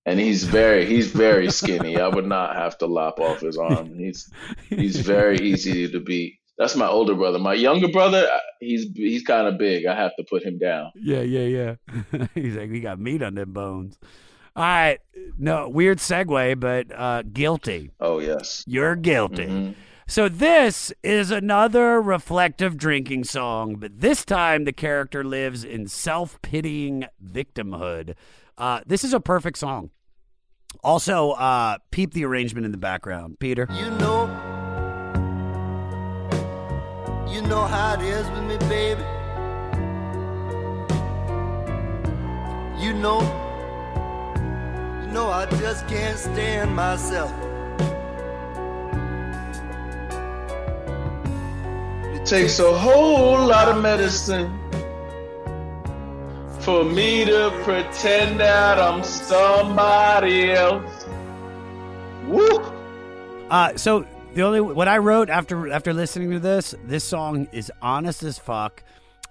And he's very he's very [LAUGHS] skinny. I would not have to lop off his arm. He's he's [LAUGHS] very easy to beat. That's my older brother. My younger brother, he's he's kind of big. I have to put him down. Yeah, yeah, yeah. [LAUGHS] He's like, we got meat on them bones. All right, no weird segue, but uh, guilty. Oh yes. You're guilty. Mhm. So this is another reflective drinking song, but this time the character lives in self-pitying victimhood. Uh, this is a perfect song. Also, uh, peep the arrangement in the background, Peter. You know, you know how it is with me, baby. You know, you know I just can't stand myself. Takes a whole lot of medicine for me to pretend that I'm somebody else. Woo! Uh, so the only what I wrote after after listening to this, this song is honest as fuck.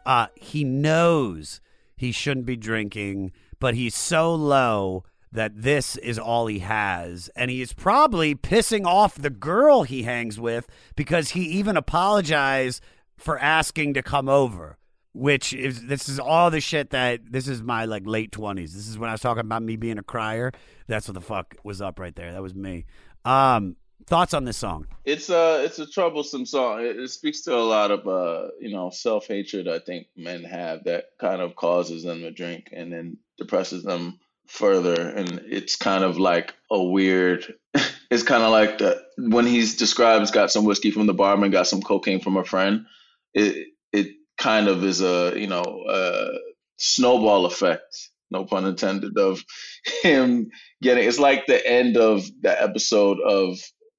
Uh, he knows he shouldn't be drinking, but he's so low that this is all he has, and he is probably pissing off the girl he hangs with because he even apologized for asking to come over. Which is this is all the shit that this is my like late twenties. This is when I was talking about me being a crier. That's what the fuck was up right there. That was me. Um, thoughts on this song? It's a it's a troublesome song. It, it speaks to a lot of uh you know self hatred I think men have that kind of causes them to drink and then depresses them further. And it's kind of like a weird. [LAUGHS] It's kind of like the when he's describes got some whiskey from the barman, got some cocaine from a friend. It it kind of is a you know a snowball effect. No pun intended of [LAUGHS] him getting. It's like the end of the episode of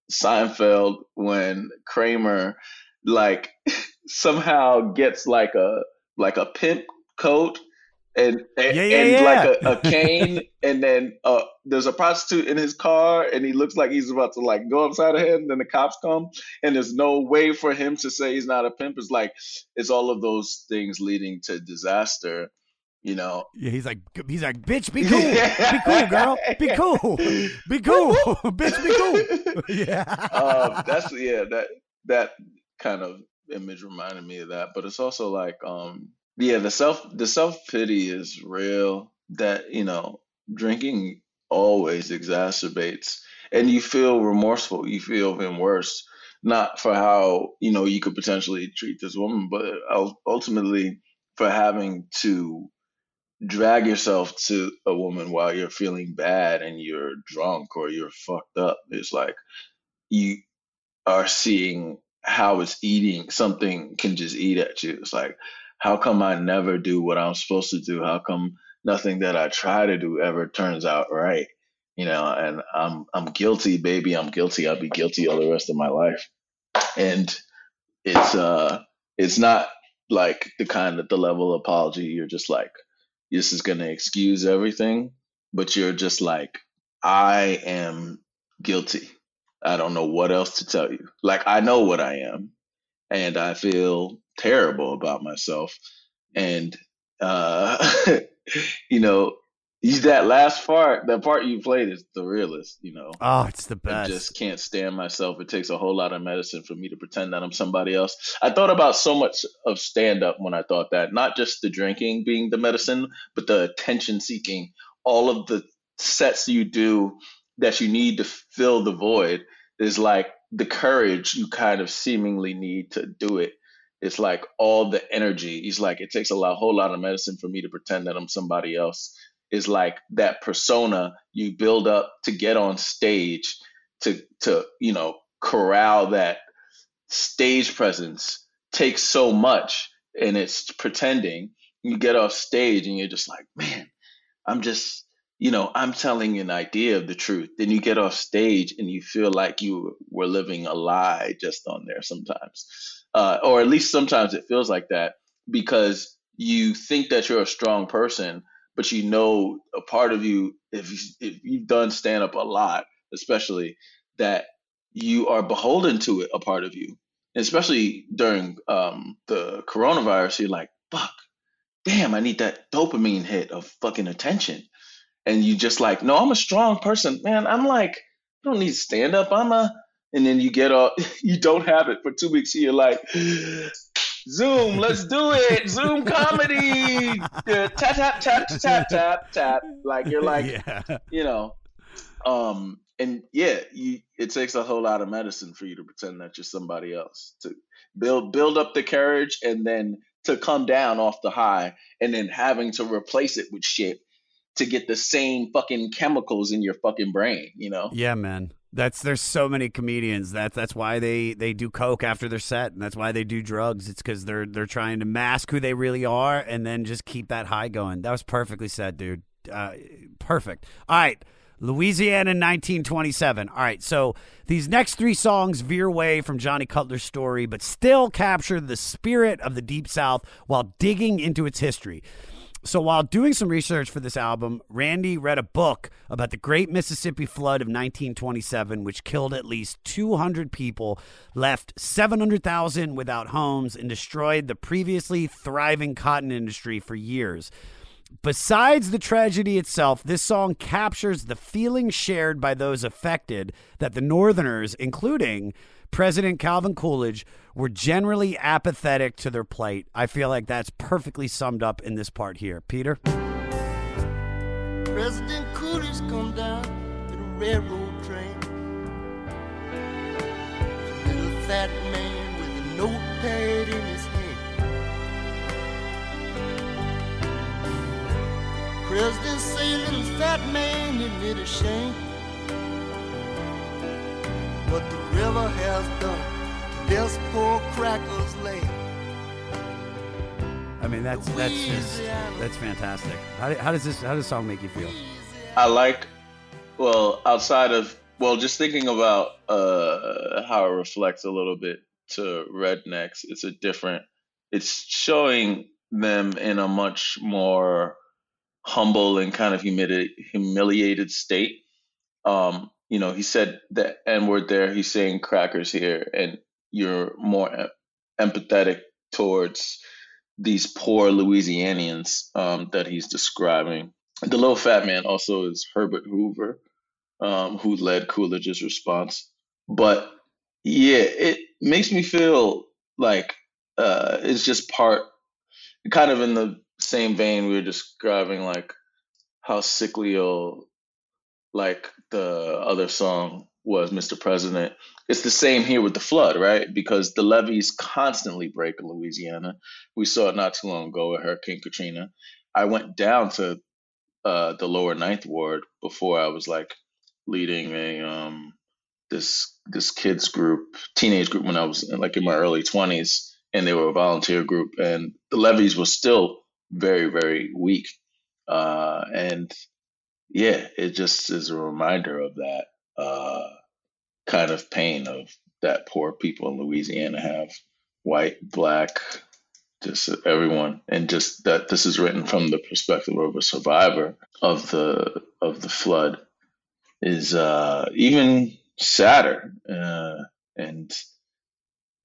Seinfeld when Kramer like [LAUGHS] somehow gets like a like a pimp coat and and, Yeah, yeah, and yeah. like a, a [LAUGHS] cane and then uh there's a prostitute in his car and he looks like he's about to like go upside the head and then the cops come and there's no way for him to say he's not a pimp. It's like it's all of those things leading to disaster you know? Yeah, he's like he's like, bitch, be cool, [LAUGHS] be cool, girl, be cool, be [LAUGHS] cool, bitch, be cool. yeah. um, that's yeah that that kind of image reminded me of that but it's also like um yeah the self the self pity is real. That you know drinking always exacerbates and you feel remorseful. You feel even worse. Not for how you know you could potentially treat this woman but ultimately for having to drag yourself to a woman while you're feeling bad and you're drunk or you're fucked up. It's like you are seeing how it's eating. Something can just eat at you. It's like how come i never do what i'm supposed to do? How come nothing that i try to do ever turns out right? You know and i'm i'm guilty baby i'm guilty. I'll be guilty all the rest of my life. And it's uh it's not like the kind of the level of apology you're just like this is going to excuse everything but you're just like I am guilty. I don't know what else to tell you. Like I know what I am, and I feel terrible about myself. And uh, [LAUGHS] you know, that last part. That part you played is the realest. You know, Oh, it's the best. I just can't stand myself. It takes a whole lot of medicine for me to pretend that I'm somebody else. I thought about so much of stand up when I thought that, not just the drinking being the medicine, but the attention seeking, all of the sets you do that you need to fill the void is like the courage you kind of seemingly need to do it. It's like all the energy. He's like, it takes a lot, whole lot of medicine for me to pretend that I'm somebody else. Is like that persona you build up to get on stage to to you know corral that stage presence takes so much and it's pretending you get off stage and you're just like man i'm just you know i'm telling an idea of the truth then you get off stage and you feel like you were living a lie just on there sometimes uh, or at least sometimes it feels like that because you think that you're a strong person but you know a part of you if, you, if you've done stand up a lot especially that you are beholden to it, a part of you. And especially during um, the coronavirus, you're like, fuck, damn, I need that dopamine hit of fucking attention. And you just like, no, I'm a strong person, man. I'm like, I don't need to stand up. I'm a, and then you get up, [LAUGHS] you don't have it for two weeks. You're like, [GASPS] Zoom, let's do it. Zoom comedy. [LAUGHS] Tap, tap, tap, tap, tap, tap. Like, you're like, yeah. you know, um, and yeah, you, it takes a whole lot of medicine for you to pretend that you're somebody else to build build up the courage and then to come down off the high and then having to replace it with shit to get the same fucking chemicals in your fucking brain, you know? Yeah, man. That's there's so many comedians. That's that's why they they do coke after their set, and that's why they do drugs. It's because they're they're trying to mask who they really are, and then just keep that high going. That was perfectly said, dude. Uh, perfect. All right. Louisiana 1927. All right, so these next three songs veer away from Johnny Cutler's story, but still capture the spirit of the Deep South while digging into its history. So while doing some research for this album, Randy read a book about the Great Mississippi Flood of 1927, which killed at least 200 people, left 700,000 without homes, and destroyed the previously thriving cotton industry for years. Besides the tragedy itself, this song captures the feeling shared by those affected that the Northerners, including President Calvin Coolidge, were generally apathetic to their plight. I feel like that's perfectly summed up in this part here. Peter? President Coolidge come down in a railroad train. A little fat man with a notepad in his hand. President sailing fat man admit a shame. What the river has done to this poor cracker's land. I mean, that's that's just that's fantastic. How, how does this how does this song make you feel? I like, well, outside of, well, just thinking about uh, how it reflects a little bit to rednecks, it's a different, it's showing them in a much more humble and kind of humili- humiliated state. Um, you know, he said the N word there, he's saying crackers here, and you're more em- empathetic towards these poor Louisianians um, that he's describing. The little fat man also is Herbert Hoover, um, who led Coolidge's response. But yeah, it makes me feel like uh, it's just part, kind of in the same vein we were describing, like how or like the other song was Mr. President. It's the same here with the flood, right? Because the levees constantly break in Louisiana. We saw it not too long ago with Hurricane Katrina. I went down to uh, the lower ninth ward before I was like leading a um, this this kids group, teenage group when I was like in my early twenties, and they were a volunteer group, and the levees were still very very weak, uh, and yeah, it just is a reminder of that uh, kind of pain of that poor people in Louisiana have, white, black, just everyone, and just that this is written from the perspective of a survivor of the of the flood. is uh, even sadder uh, and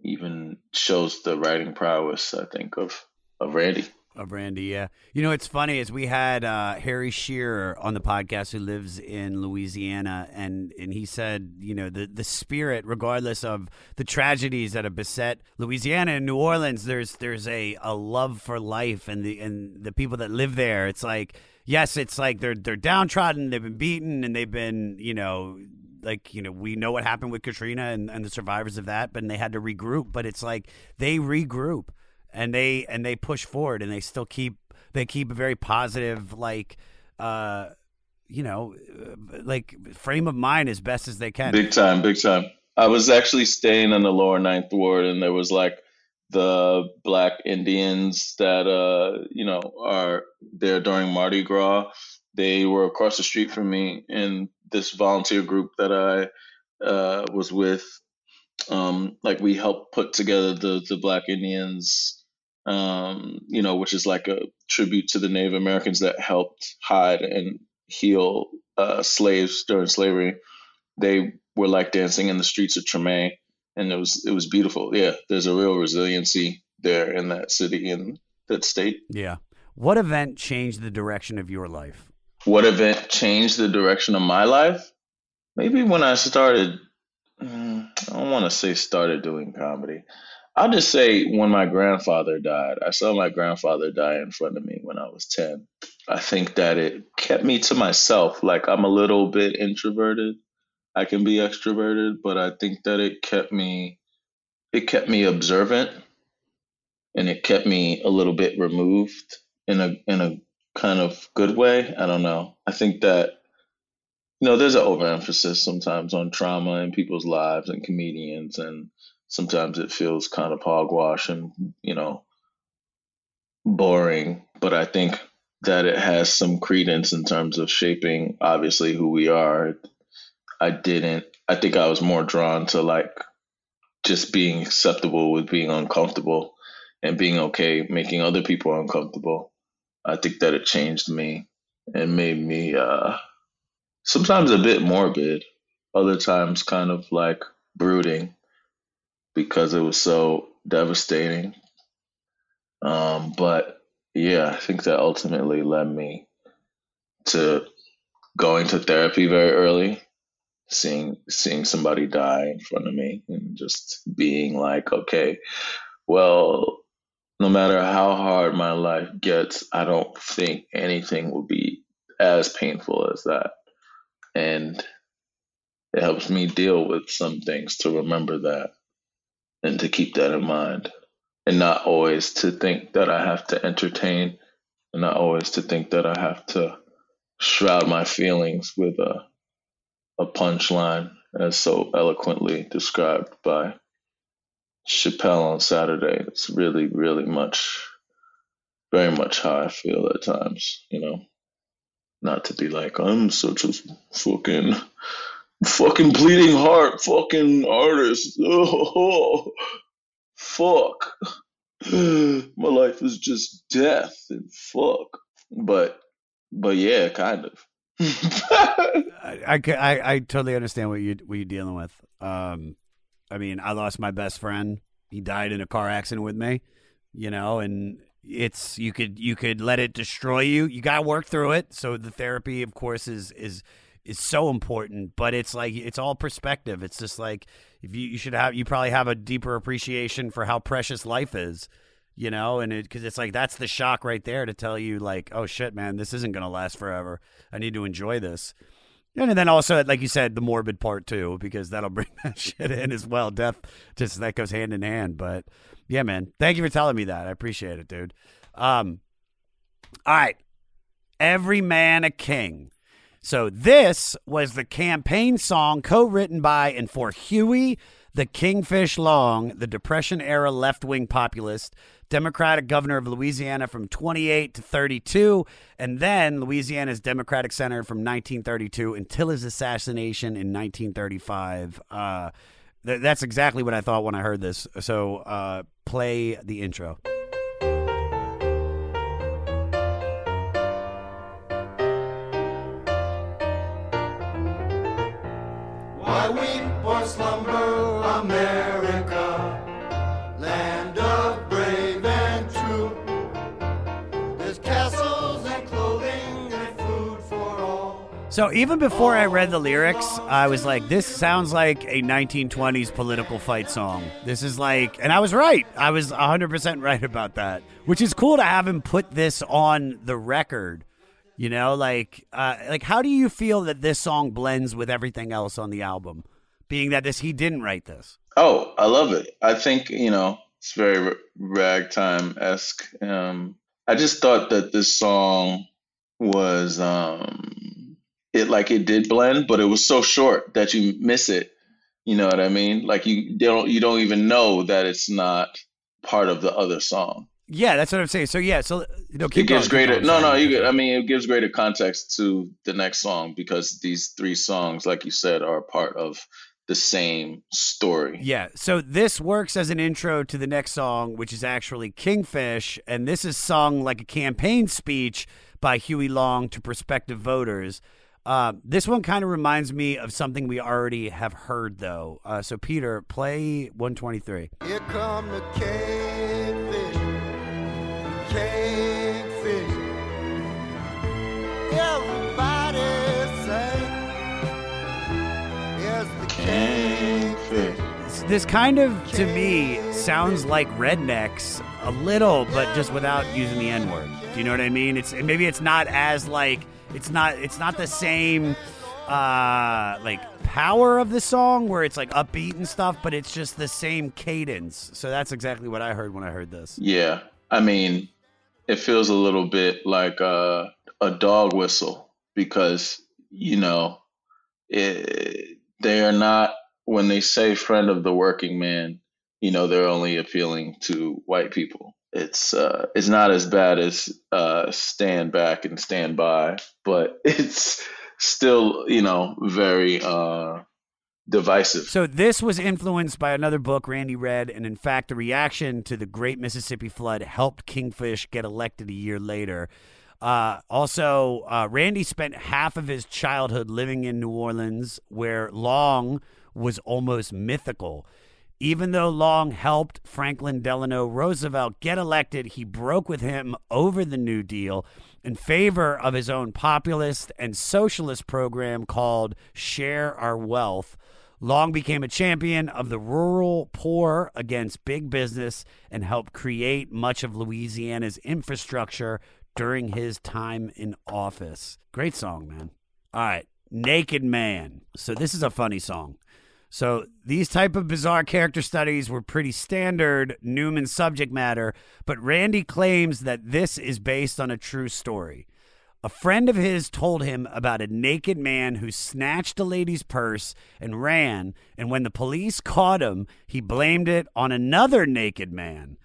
even shows the writing prowess, I think, of of Randy. Of Randy, yeah. You know, it's funny is we had uh, Harry Shearer on the podcast who lives in Louisiana, and and he said, you know, the the spirit, regardless of the tragedies that have beset Louisiana and New Orleans, there's there's a, a love for life, and the and the people that live there. It's like, yes, it's like they're they're downtrodden, they've been beaten, and they've been, you know, like you know we know what happened with Katrina and, and the survivors of that, but they had to regroup. But it's like they regroup and they and they push forward and they still keep they keep a very positive like uh you know uh, like frame of mind as best as they can. Big time, big time. I was actually staying in the lower ninth ward, and there was like the black Indians that uh you know are there during Mardi Gras. They were across the street from me in this volunteer group that I uh, was with. Um, like we helped put together the the Black Indians, um, you know, which is like a tribute to the Native Americans that helped hide and heal uh, slaves during slavery. They were like dancing in the streets of Treme, and it was it was beautiful. Yeah, there's a real resiliency there in that city and that state. Yeah. What event changed the direction of your life? What event changed the direction of my life? Maybe when I started, mm, I don't want to say started doing comedy. I'll just say when my grandfather died. I saw my grandfather die in front of me when I was 10. I think that it kept me to myself. Like I'm a little bit introverted. I can be extroverted, but I think that it kept me it kept me observant and it kept me a little bit removed in a in a kind of good way. I don't know. I think that you know there's an overemphasis sometimes on trauma in people's lives and comedians, and sometimes it feels kind of hogwash and you know boring. But I think that it has some credence in terms of shaping obviously who we are. I didn't. I think I was more drawn to like just being acceptable with being uncomfortable and being okay making other people uncomfortable I think that it changed me and made me uh, sometimes a bit morbid, other times kind of like brooding because it was so devastating. Um, but yeah, I think that ultimately led me to going to therapy very early, seeing seeing somebody die in front of me, and just being like, okay, well, no matter how hard my life gets, I don't think anything will be as painful as that. And it helps me deal with some things to remember that and to keep that in mind. And not always to think that I have to entertain and not always to think that I have to shroud my feelings with a a punchline as so eloquently described by Chappelle on Saturday. It's really, really much, very much how I feel at times, you know. Not to be like, I'm such a fucking, fucking bleeding heart, fucking artist. Oh, [LAUGHS] fuck. My life is just death and fuck. But, but yeah, kind of. [LAUGHS] I, I, I totally understand what you what you're dealing with. Um, I mean, I lost my best friend. He died in a car accident with me, you know, and it's you could you could let it destroy you. You got to work through it. So the therapy, of course, is is is so important, but it's like it's all perspective. It's just like if you you should have you probably have a deeper appreciation for how precious life is, you know, and it because it's like that's the shock right there to tell you like, oh shit, man, this isn't gonna last forever. I need to enjoy this. And then also, like you said, the morbid part too, because that'll [LAUGHS] bring that shit in as well. Death just that goes hand in hand. But yeah, man, thank you for telling me that. I appreciate it, dude. Um, all right, every man a king. So this was the campaign song co-written by and for Huey the Kingfish Long, the Depression era left wing populist, Democratic governor of Louisiana from 28 to 32, and then Louisiana's Democratic senator from 1932 until his assassination in 1935. Uh, th- that's exactly what I thought when I heard this. So uh, play the intro. So even before I read the lyrics, I was like, this sounds like a 1920s political fight song. This is like, and I was right. I was 100% [LAUGHS] right about that, which is cool to have him put this on the record. You know, like, uh, like how do you feel that this song blends with everything else on the album? Being that this, he didn't write this. Oh, I love it. I think, you know, it's very ragtime esque. Um, I just thought that this song was, um, it like it did blend, but it was so short that you miss it. You know what I mean? Like you don't, you don't even know that it's not part of the other song. Yeah, that's what I'm saying. So yeah, so you know, it gives going, keep greater no no you get- i mean it gives greater context to the next song because these three songs like you said are part of the same story Yeah, so this works as an intro to the next song, which is actually Kingfish, and this is sung like a campaign speech by Huey Long to prospective voters. Uh, this one kind of reminds me of something we already have heard, though. Uh, so, Peter, play 123. Here come the kingfish, kingfish. Everybody. Here's the. This- This kind of, to me, sounds like rednecks a little, but just without using the N word. Do you know what I mean? It's maybe it's not as like it's not it's not the same uh like power of the song where it's like upbeat and stuff, but it's just the same cadence. So that's exactly what I heard when I heard this. yeah i mean it feels a little bit like a, a dog whistle because you know it, they are not when they say friend of the working man you know they're only appealing to white people it's uh it's not as bad as uh stand back and stand by but [LAUGHS] it's still you know very uh divisive So this was influenced by another book Randy read, and in fact, the reaction to the Great Mississippi Flood helped Kingfish get elected a year later. Uh, also, uh, Randy spent half of his childhood living in New Orleans, where Long was almost mythical. Even though Long helped Franklin Delano Roosevelt get elected, he broke with him over the New Deal in favor of his own populist and socialist program called Share Our Wealth. Long became a champion of the rural poor against big business and helped create much of Louisiana's infrastructure during his time in office. Great song, man. All right, Naked Man. So this is a funny song. So these type of bizarre character studies were pretty standard Newman subject matter, but Randy claims that this is based on a true story. A friend of his told him about a naked man who snatched a lady's purse and ran, and when the police caught him, he blamed it on another naked man.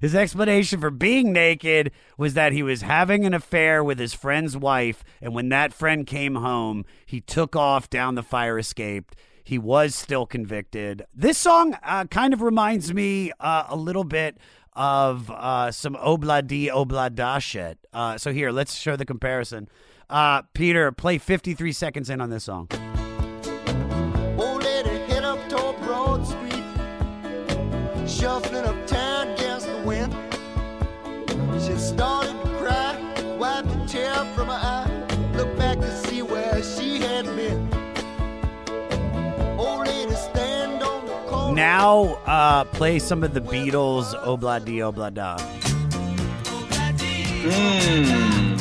His explanation for being naked was that he was having an affair with his friend's wife, and when that friend came home, he took off down the fire escape. He was still convicted. This song uh, kind of reminds me uh, a little bit of uh, some Obladi Oblada shit. Uh, so here, let's show the comparison. Uh, Peter, play 53 seconds in on this song. Now, uh, play some of the Beatles Obladi Oblada. Mm.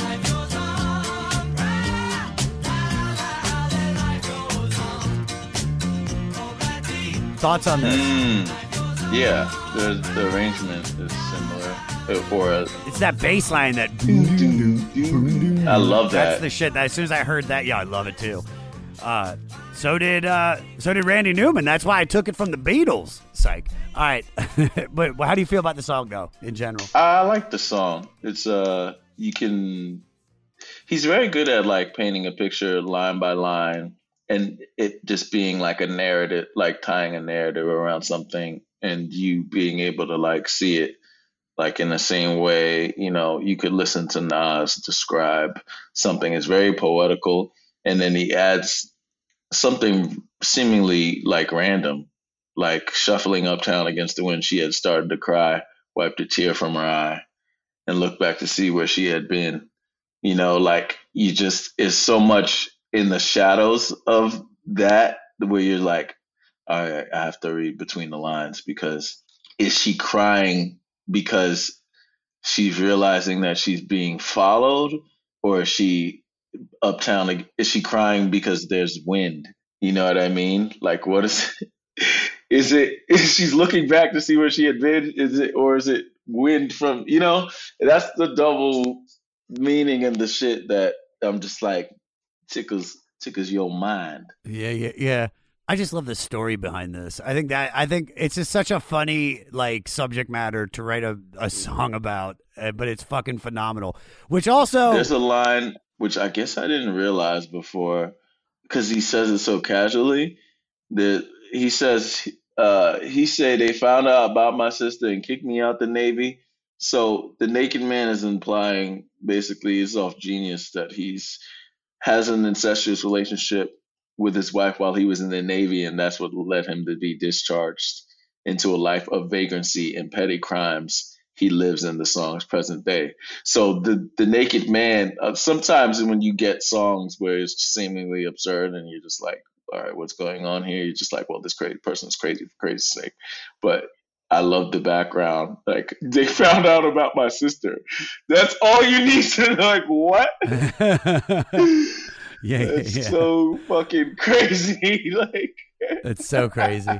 Thoughts on this? Mm. Yeah, the, the arrangement is similar. Uh, Or uh, It's that bass line that. I love that. That's the shit. That, as soon as I heard that, yeah, I love it too. Uh, so did uh, so did Randy Newman. That's why I took it from the Beatles. Psych. All right, [LAUGHS] but how do you feel about the song though, in general? I like the song. It's uh, you can. He's very good at like painting a picture line by line, and it just being like a narrative, like tying a narrative around something, and you being able to like see it, like in the same way. You know, you could listen to Nas describe something. It's very poetical, and then he adds something seemingly like random, like shuffling uptown against the wind. She had started to cry, wiped a tear from her eye, and looked back to see where she had been. You know, like you just is so much in the shadows of that where you're like, all right, I have to read between the lines because is she crying because she's realizing that she's being followed or is she uptown like, is she crying because there's wind you know what i mean like what is [LAUGHS] is it is [LAUGHS] she's looking back to see where she had been is it or is it wind from you know that's the double meaning and the shit that i'm just like tickles tickles your mind Yeah, yeah, yeah. I just love the story behind this. I think that I think it's just such a funny like subject matter to write a, a song about, uh, but it's fucking phenomenal. Which also There's a line which I guess I didn't realize before because he says it so casually that he says uh, he said they found out about my sister and kicked me out the navy. So the naked man is implying basically is off genius that he's has an incestuous relationship with his wife while he was in the navy, and that's what led him to be discharged into a life of vagrancy and petty crimes he lives in the song's present day. So the the naked man. Uh, sometimes when you get songs where it's seemingly absurd, and you're just like, all right, what's going on here? You're just like, well, this crazy person is crazy for crazy's sake. But I love the background. Like [LAUGHS] they found out about my sister. That's all you need to know. Like what? yeah, [LAUGHS] yeah, That's yeah. so fucking crazy. [LAUGHS] like it's so crazy.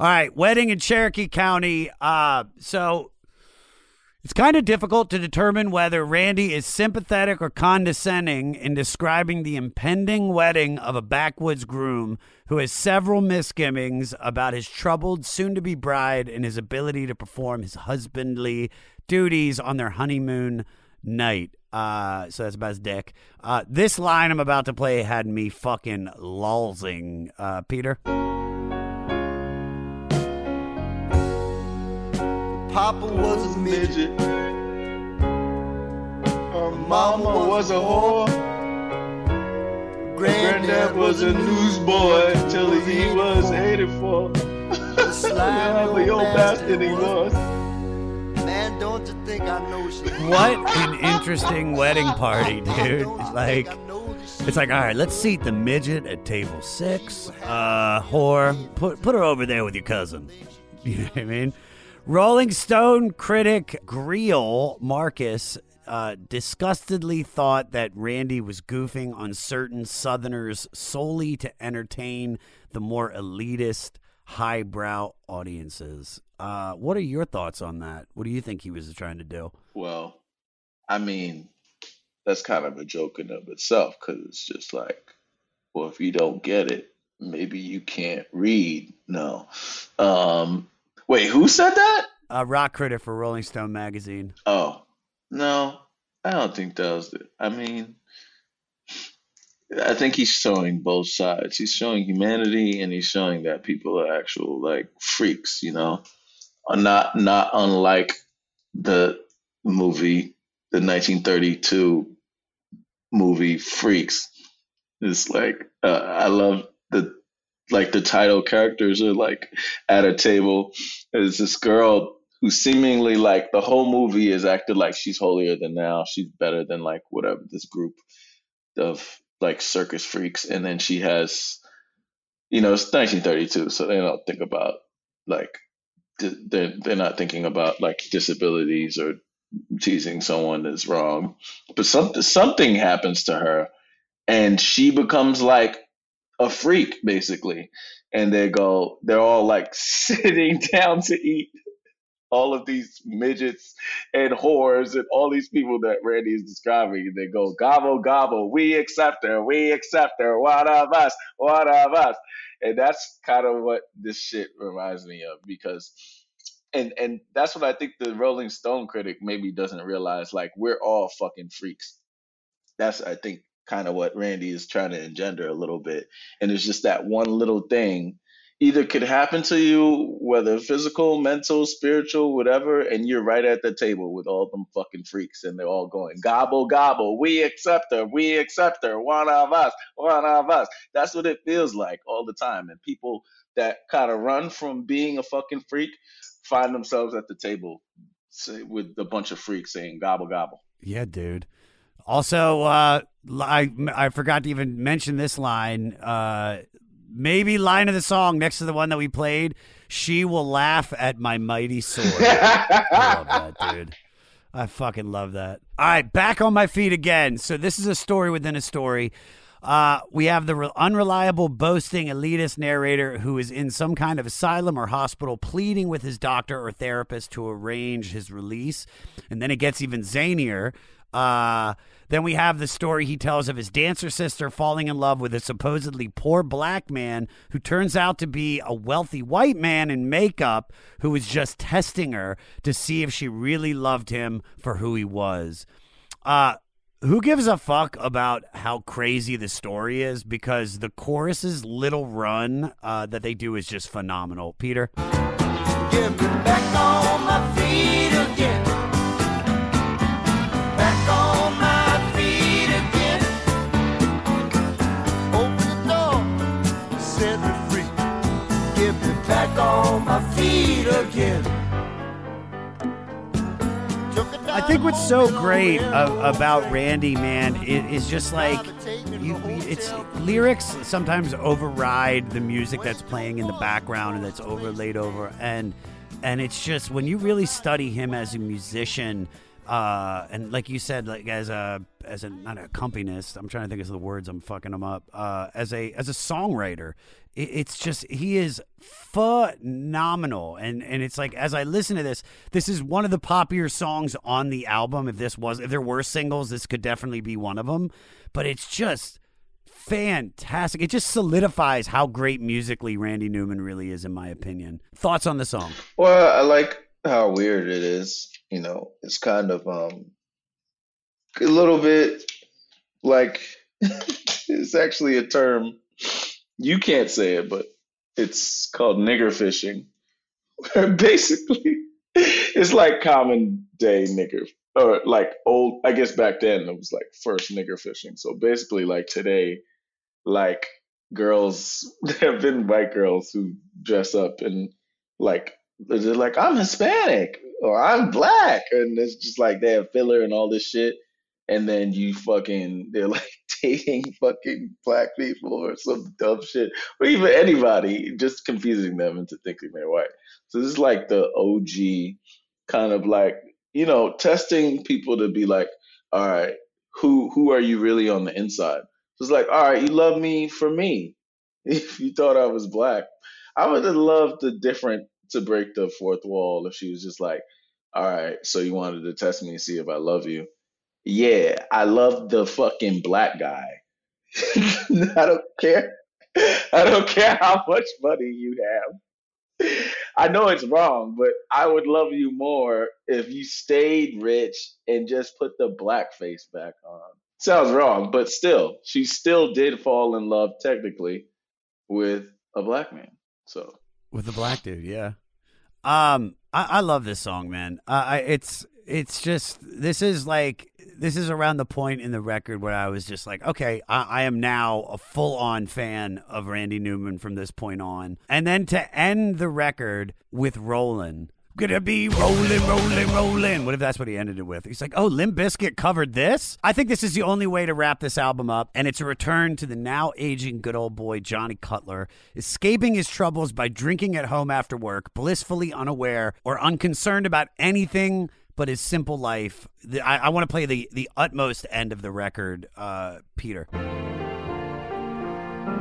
All right, wedding in Cherokee County. Uh, so it's kind of difficult to determine whether Randy is sympathetic or condescending in describing the impending wedding of a backwoods groom who has several misgivings about his troubled soon to be bride and his ability to perform his husbandly duties on their honeymoon night. Uh, so that's about his dick. Uh, this line I'm about to play had me fucking lulzing. Uh, Peter? Papa was a midget. Her mama was a whore. Granddad was a newsboy till he was 84. Slimy the old bastard he was. Man, don't you think I know shit? [LAUGHS] What an interesting wedding party, [LAUGHS] dude. Like, it's like, all right, let's seat the midget at table six. Uh, whore, put put her over there with your cousin. [LAUGHS] You know what I mean? Rolling Stone critic Greil Marcus uh, disgustedly thought that Randy was goofing on certain Southerners solely to entertain the more elitist, highbrow audiences. Uh, what are your thoughts on that? What do you think he was trying to do? Well, I mean, that's kind of a joke in of itself because it's just like, well, if you don't get it, maybe you can't read. No. Um, wait, who said that? A rock critic for Rolling Stone magazine. Oh, no, I don't think that was it. I mean, I think he's showing both sides. He's showing humanity and he's showing that people are actual like freaks, you know, are not not unlike the movie, the 1932 movie Freaks. It's like uh, I love the like the title characters are like at a table. There's this girl who seemingly like the whole movie is acted like she's holier than now. She's better than like whatever this group of like circus freaks, and then she has you know, it's 1932, so they don't think about like they're they're not thinking about like disabilities or teasing someone is wrong. But something something happens to her, and she becomes like a freak basically. And they go, they're all like [LAUGHS] sitting down to eat. All of these midgets and whores and all these people that Randy is describing, they go gobble gobble. We accept her. We accept her. One of us. One of us. And that's kind of what this shit reminds me of because and and that's what I think the Rolling Stone critic maybe doesn't realize. Like we're all fucking freaks. That's I think kind of what Randy is trying to engender a little bit. And it's just that one little thing either could happen to you, whether physical, mental, spiritual, whatever, and you're right at the table with all them fucking freaks and they're all going, gobble, gobble, we accept her, we accept her, one of us, one of us. That's what it feels like all the time. And people that kind of run from being a fucking freak find themselves at the table with a bunch of freaks saying gobble, gobble. Yeah, dude. Also, uh, I I forgot to even mention this line. Uh, maybe line of the song next to the one that we played. She will laugh at my mighty sword. [LAUGHS] I love that, dude. I fucking love that. All right, back on my feet again. So this is a story within a story. Uh, we have the re- unreliable, boasting, elitist narrator who is in some kind of asylum or hospital pleading with his doctor or therapist to arrange his release. And then it gets even zanier. Uh, then we have the story he tells of his dancer sister falling in love with a supposedly poor black man who turns out to be a wealthy white man in makeup who was just testing her to see if she really loved him for who he was. Uh, who gives a fuck about how crazy the story is? Because the chorus's little run uh, that they do is just phenomenal. Peter? I think what's so great of, about Randy, man, i- is just like you, it's lyrics sometimes override the music that's playing in the background and that's overlaid over, and and it's just when you really study him as a musician, uh, and like you said, like as a as a not a accompanist, I'm trying to think of the words, I'm fucking them up. Uh, as a as a songwriter, it, it's just he is phenomenal, and and it's like as I listen to this, this is one of the popular songs on the album. If this was if there were singles, this could definitely be one of them. But it's just fantastic. It just solidifies how great musically Randy Newman really is, in my opinion. Thoughts on the song? Well, I like how weird it is. You know, it's kind of um a little bit like [LAUGHS] it's actually a term you can't say it, but it's called nigger fishing. Where [LAUGHS] basically it's like common day nigger or like old I guess back then it was like first nigger fishing. So basically like today, like girls [LAUGHS] there have been white girls who dress up and like they're like, I'm Hispanic or I'm black and it's just like they have filler and all this shit. And then you fucking they're like [LAUGHS] dating fucking black people or some dumb shit. Or even anybody, just confusing them into thinking they're white. So this is like the OG kind of like, you know, testing people to be like, all right, who who are you really on the inside? So it's like, all right, you love me for me. [LAUGHS] If you thought I was black, I would have loved the different to break the fourth wall if she was just like, all right, so you wanted to test me and see if I love you. Yeah, I love the fucking black guy. [LAUGHS] I don't care. I don't care how much money you have. I know it's wrong, but I would love you more if you stayed rich and just put the black face back on. Sounds wrong, but still, she still did fall in love technically with a black man. So with a black dude, yeah. Um, I, I love this song, man. Uh, I it's it's just this is like this is around the point in the record where I was just like, okay, I, I am now a full on fan of Randy Newman from this point on, and then to end the record with Rollin'. gonna be rolling, rolling, rolling. What if that's what he ended it with? He's like, oh, Limp Bizkit covered this? I think this is the only way to wrap this album up, and it's a return to the now aging good old boy Johnny Cutler, escaping his troubles by drinking at home after work, blissfully unaware or unconcerned about anything but his simple life. The- I, I want to play the, the utmost end of the record, uh, Peter.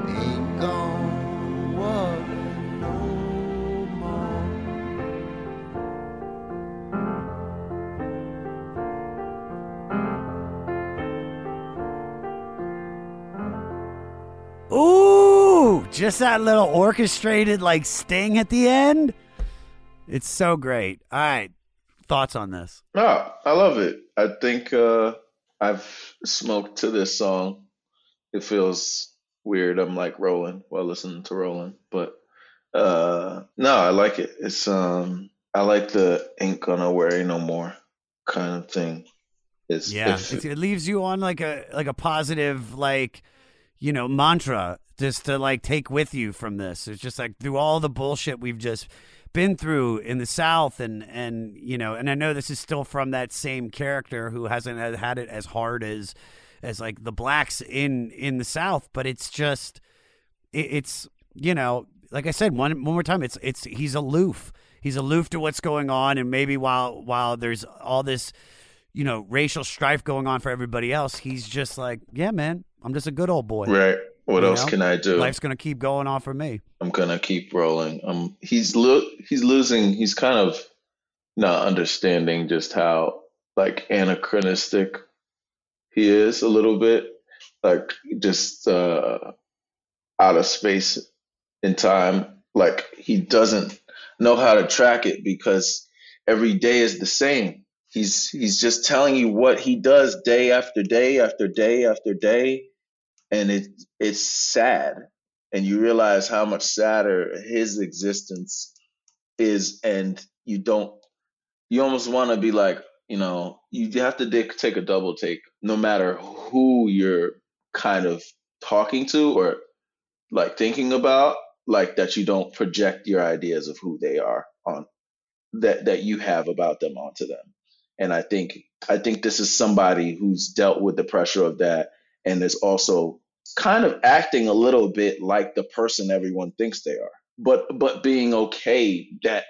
Ain't gonna no more. Ooh, just that little orchestrated like sting at the end. It's so great. All right, thoughts on this? No, I love it. I think uh, I've smoked to this song. It feels weird. I'm like rolling while listening to rolling, but uh, no, I like it. It's um, I like the ain't gonna worry no more kind of thing. It's Yeah, it's, it leaves you on like a like a positive like you know mantra just to like take with you from this. It's just like through all the bullshit we've just been through in the South, and and you know, and I know this is still from that same character who hasn't had- it as hard as as like the blacks in in the South, but it's just it, it's you know like i said one one more time it's it's he's aloof he's aloof to what's going on and maybe while while there's all this you know racial strife going on for everybody else he's just like yeah man i'm just a good old boy Right. What You else know? can I do? life's gonna keep going on for me I'm gonna keep rolling. Um, he's lo- he's losing. He's kind of not understanding just how like anachronistic he is a little bit, like just uh, out of space in time. Like he doesn't know how to track it because every day is the same. He's he's just telling you what he does day after day after day after day, and it it's sad. And you realize how much sadder his existence is and you don't you almost want to be like you know you have to take a double take no matter who you're kind of talking to or like thinking about like that you don't project your ideas of who they are on that that you have about them onto them. And i think i think this is somebody who's dealt with the pressure of that and is also kind of acting a little bit like the person everyone thinks they are but but being okay that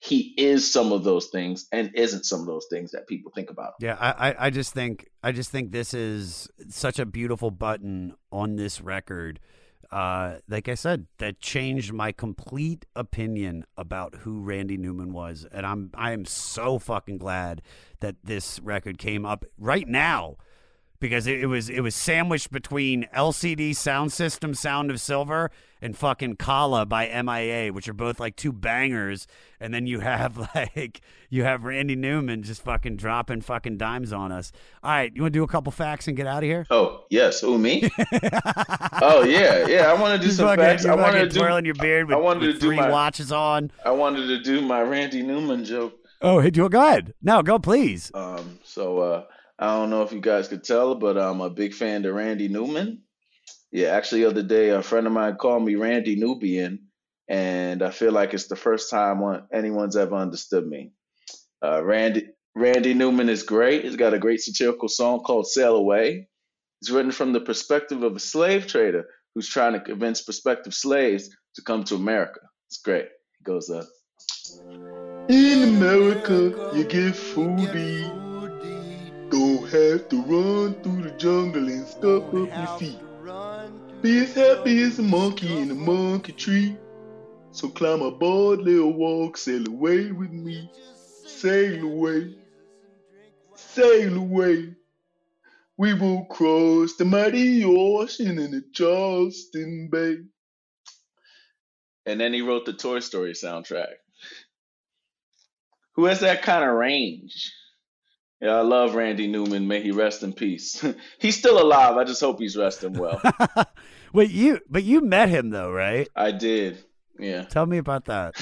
he is some of those things and isn't some of those things that people think about. Yeah, I, I, just think I just think this is such a beautiful button on this record. Uh, like I said, that changed my complete opinion about who Randy Newman was, and I'm I am so fucking glad that this record came up right now because it, it was it was sandwiched between LCD Soundsystem, Sound of Silver, and fucking Kala by MIA, which are both like two bangers, and then you have [LAUGHS] like you have Randy Newman just fucking dropping fucking dimes on us. All right, you want to do a couple facts and get out of here? oh yes who me oh yeah yeah i want to [LAUGHS] do some fucking- facts i wanted to do twirling your beard with, I wanted with to do my- watches on. i wanted to do my randy newman joke Oh, hey, do it. Go ahead. No, go please. Um, so uh, I don't know if you guys could tell, but I'm a big fan of Randy Newman. Yeah, actually, the other day a friend of mine called me Randy Nubian, and I feel like it's the first time one, anyone's ever understood me. Uh, Randy Randy Newman is great. He's got a great satirical song called "Sail Away." It's written from the perspective of a slave trader who's trying to convince prospective slaves to come to America. It's great. It goes up. In America, you get foodie. Don't have to run through the jungle and stuff up your feet. Be as happy as a monkey in a monkey tree. So climb aboard, little walk, sail away with me. Sail away, sail away. We will cross the mighty ocean in the Charleston Bay. And then he wrote the Toy Story soundtrack. Who has that kind of range? Yeah, I love Randy Newman. May he rest in peace. [LAUGHS] he's still alive. I just hope he's resting well. [LAUGHS] Wait, you but you met him though, right? I did. Yeah. Tell me about that.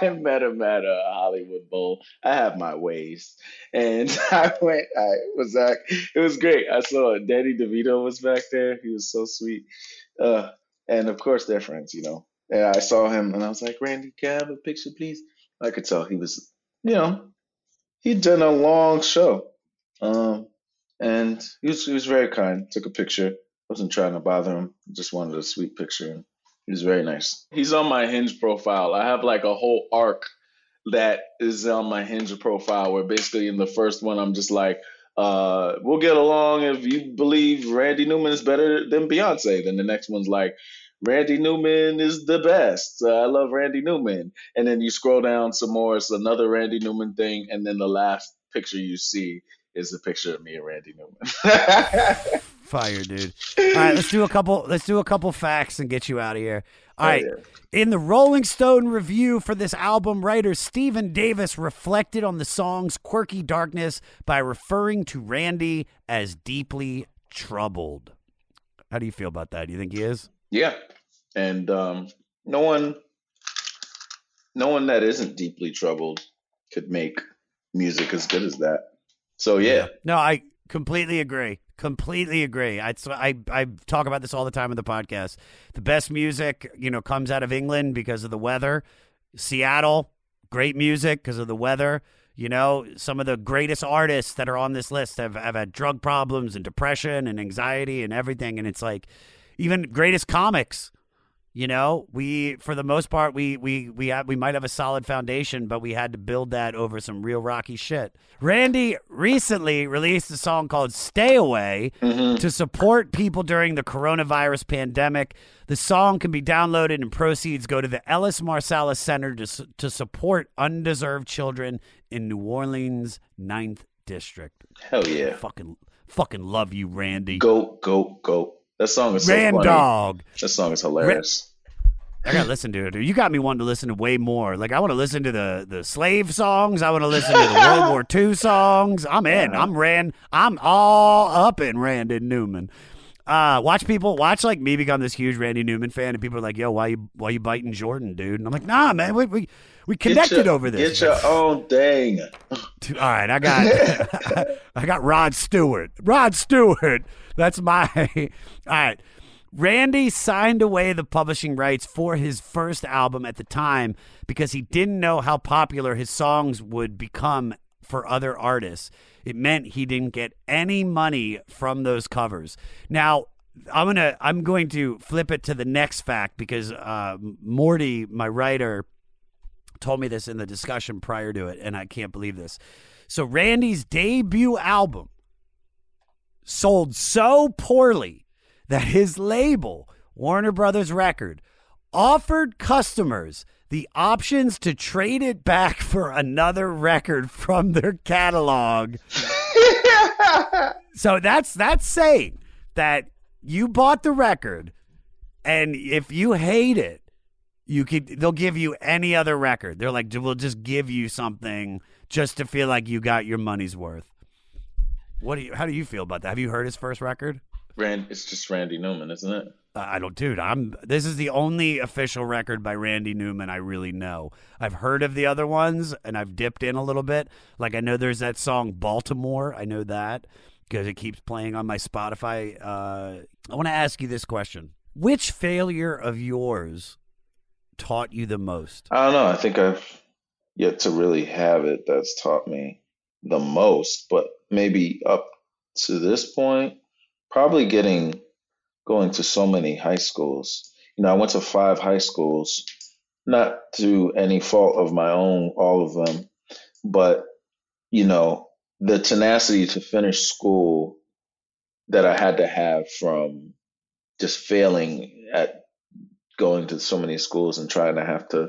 [LAUGHS] I met him at a Hollywood Bowl. I have my ways, and I went. I was like, it was great. I saw Danny DeVito was back there. He was so sweet, uh, and of course they're friends, you know. And I saw him, and I was like, Randy, can I have a picture, please? I could tell he was you know, he'd done a long show. Um, and he was he was very kind. Took a picture. Wasn't trying to bother him. Just wanted a sweet picture. He was very nice. He's on my Hinge profile. I have like a whole arc that is on my Hinge profile where basically in the first one I'm just like, uh, we'll get along if you believe Randy Newman is better than Beyonce. Then the next one's like, Randy Newman is the best. Uh, I love Randy Newman. And then you scroll down some more, it's another Randy Newman thing. And then the last picture you see is a picture of me and Randy Newman. [LAUGHS] Fire, dude. All right, let's do a couple. Let's do a couple facts and get you out of here. All right. Oh, yeah. In the Rolling Stone review for this album, writer Stephen Davis reflected on the song's quirky darkness by referring to Randy as deeply troubled. How do you feel about that? Do you think he is? Yeah. And um, no one no one that isn't deeply troubled could make music as good as that. So yeah. No, I completely agree. Completely agree. I, I I talk about this all the time in the podcast. The best music, you know, comes out of England because of the weather. Seattle, great music because of the weather. You know, some of the greatest artists that are on this list have, have had drug problems and depression and anxiety and everything. And it's like, even greatest comics, you know, we for the most part we we we have, we might have a solid foundation, but we had to build that over some real rocky shit. Randy recently released a song called "Stay Away" mm-hmm. to support people during the coronavirus pandemic. The song can be downloaded and proceeds go to the Ellis Marsalis Center to to support undeserved children in New Orleans' 9th district. Hell yeah. Fucking fucking love you, Randy. Go go goat. That song is so Rand funny. dog. That song is hilarious. I gotta listen to it. Dude. You got me wanting to listen to way more. Like I want to listen to the the slave songs. I want to listen to the [LAUGHS] World War II songs. I'm in. I'm Rand. I'm all up in Randy Newman. Uh, watch people watch like me become this huge Randy Newman fan, and people are like, "Yo, why you why you biting Jordan, dude?" And I'm like, "Nah, man, we we, we connected your- over this." Get your own thing. All right, I got [LAUGHS] [LAUGHS] I got Rod Stewart. Rod Stewart. That's my [LAUGHS] All right. Randy signed away the publishing rights for his first album at the time because he didn't know how popular his songs would become for other artists. It meant he didn't get any money from those covers. Now, I'm gonna I'm going to flip it to the next fact because uh, Morty, my writer, told me this in the discussion prior to it, and I can't believe this. So Randy's debut album sold so poorly that his label, Warner Brothers Record, offered customers the options to trade it back for another record from their catalog. [LAUGHS] so that's that's saying that you bought the record and if you hate it, you could they'll give you any other record. They're like we'll just give you something just to feel like you got your money's worth. What do you how do you feel about that? Have you heard his first record? Rand, it's just Randy Newman, isn't it? Uh, I don't, dude. I'm. This is the only official record by Randy Newman I really know. I've heard of the other ones, and I've dipped in a little bit. Like I know there's that song Baltimore. I know that because it keeps playing on my Spotify. Uh, I want to ask you this question: Which failure of yours taught you the most? I don't know. I think I've yet to really have it that's taught me the most, but maybe up to this point, probably getting going to so many high schools. You know, I went to five high schools, not through any fault of my own, all of them, but you know, the tenacity to finish school that I had to have from just failing at going to so many schools and trying to have to,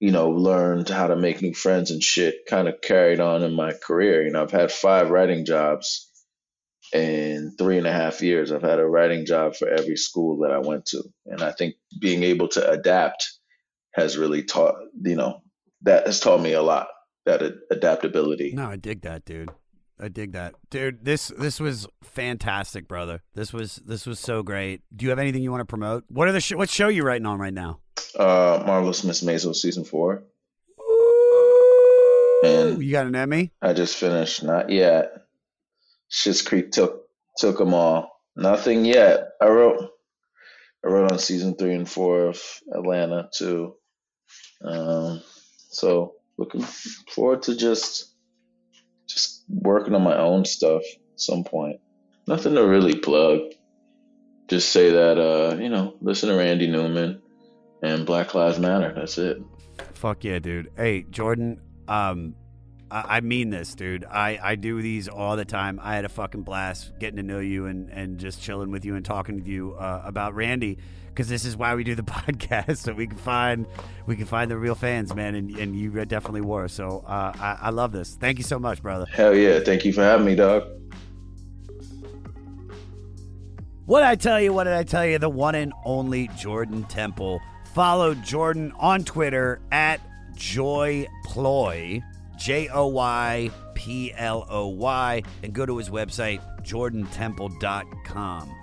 you know, learned how to make new friends and shit kind of carried on in my career. You know, I've had five writing jobs in three and a half years. I've had a writing job for every school that I went to. And I think being able to adapt has really taught, you know, that has taught me a lot, that adaptability. No, I dig that, dude. I dig that, dude. This this was fantastic, brother. This was this was so great. Do you have anything you want to promote? What are the sh- what show you writing on right now? Uh, Marvelous Miss Maisel season four. And You got an Emmy? I just finished. Not yet. Schitt's Creek took took them all. Nothing yet. I wrote. I wrote on season three and four of Atlanta too. Um, so looking forward to just working on my own stuff at some point. Nothing to really plug. Just say that uh, you know, listen to Randy Newman and Black Lives Matter. That's it. Fuck yeah, dude. Hey, Jordan, um, I, I mean this, dude. I, I do these all the time. I had a fucking blast getting to know you and, and just chilling with you and talking with you uh, about Randy because this is why we do the [LAUGHS] podcast so we can find we can find the real fans, man. And, and you definitely were. So uh, I, I love this. Thank you so much, brother. Hell yeah! Thank you for having me, dog. What did I tell you? What did I tell you? The one and only Jordan Temple. Follow Jordan on Twitter at Joy Ploy, J O Y P L O Y, and go to his website, jordantemple.com.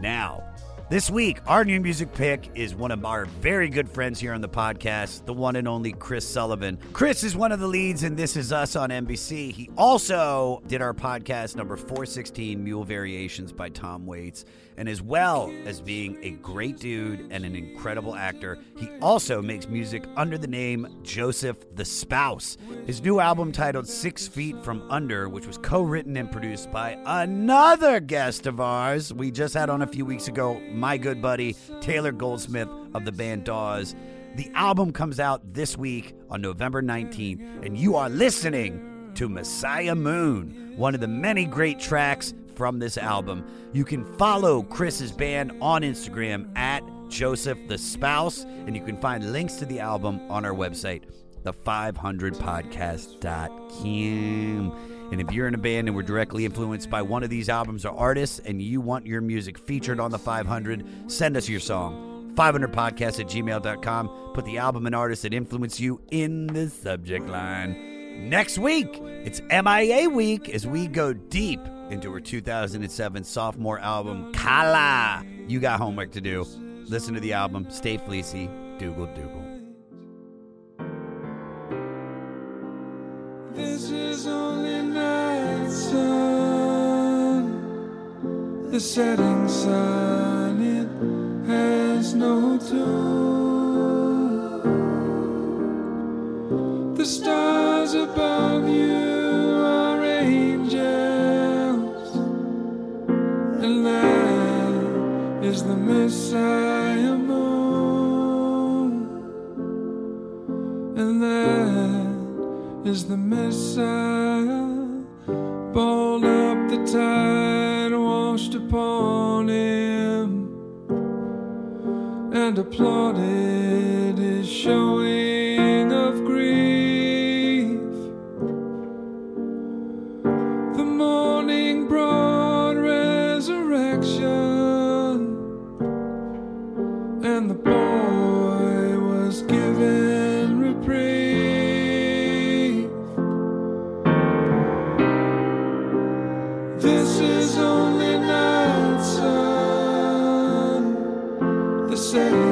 Now, this week, our new music pick is one of our very good friends here on the podcast, the one and only Chris Sullivan. Chris is one of the leads in This Is Us on NBC. He also did our podcast number 416, Mule Variations by Tom Waits. And as well as being a great dude and an incredible actor, he also makes music under the name Joseph the Spouse. His new album titled Six Feet from Under, which was co written and produced by another guest of ours we just had on a few weeks ago, my good buddy Taylor Goldsmith of the band Dawes. The album comes out this week on November 19th, and you are listening to Messiah Moon, one of the many great tracks from this album. You can follow Chris's band on Instagram at Joseph the Spouse, and you can find links to the album on our website, the500podcast.com. And if you're in a band and were directly influenced by one of these albums or artists and you want your music featured on the 500, send us your song. 500podcast at gmail.com. Put the album and artist that influenced you in the subject line. Next week, it's MIA week as we go deep into her 2007 sophomore album, Kala. You got homework to do. Listen to the album, stay fleecy, Dougal Dougal. This is only night sun, the setting sun. It has no tune. The stars above you are angels, and that is the Messiah moon, and that is the Messiah. Balled up the tide washed upon him and applauded his showing of grief. The morning brought resurrection, and the boy the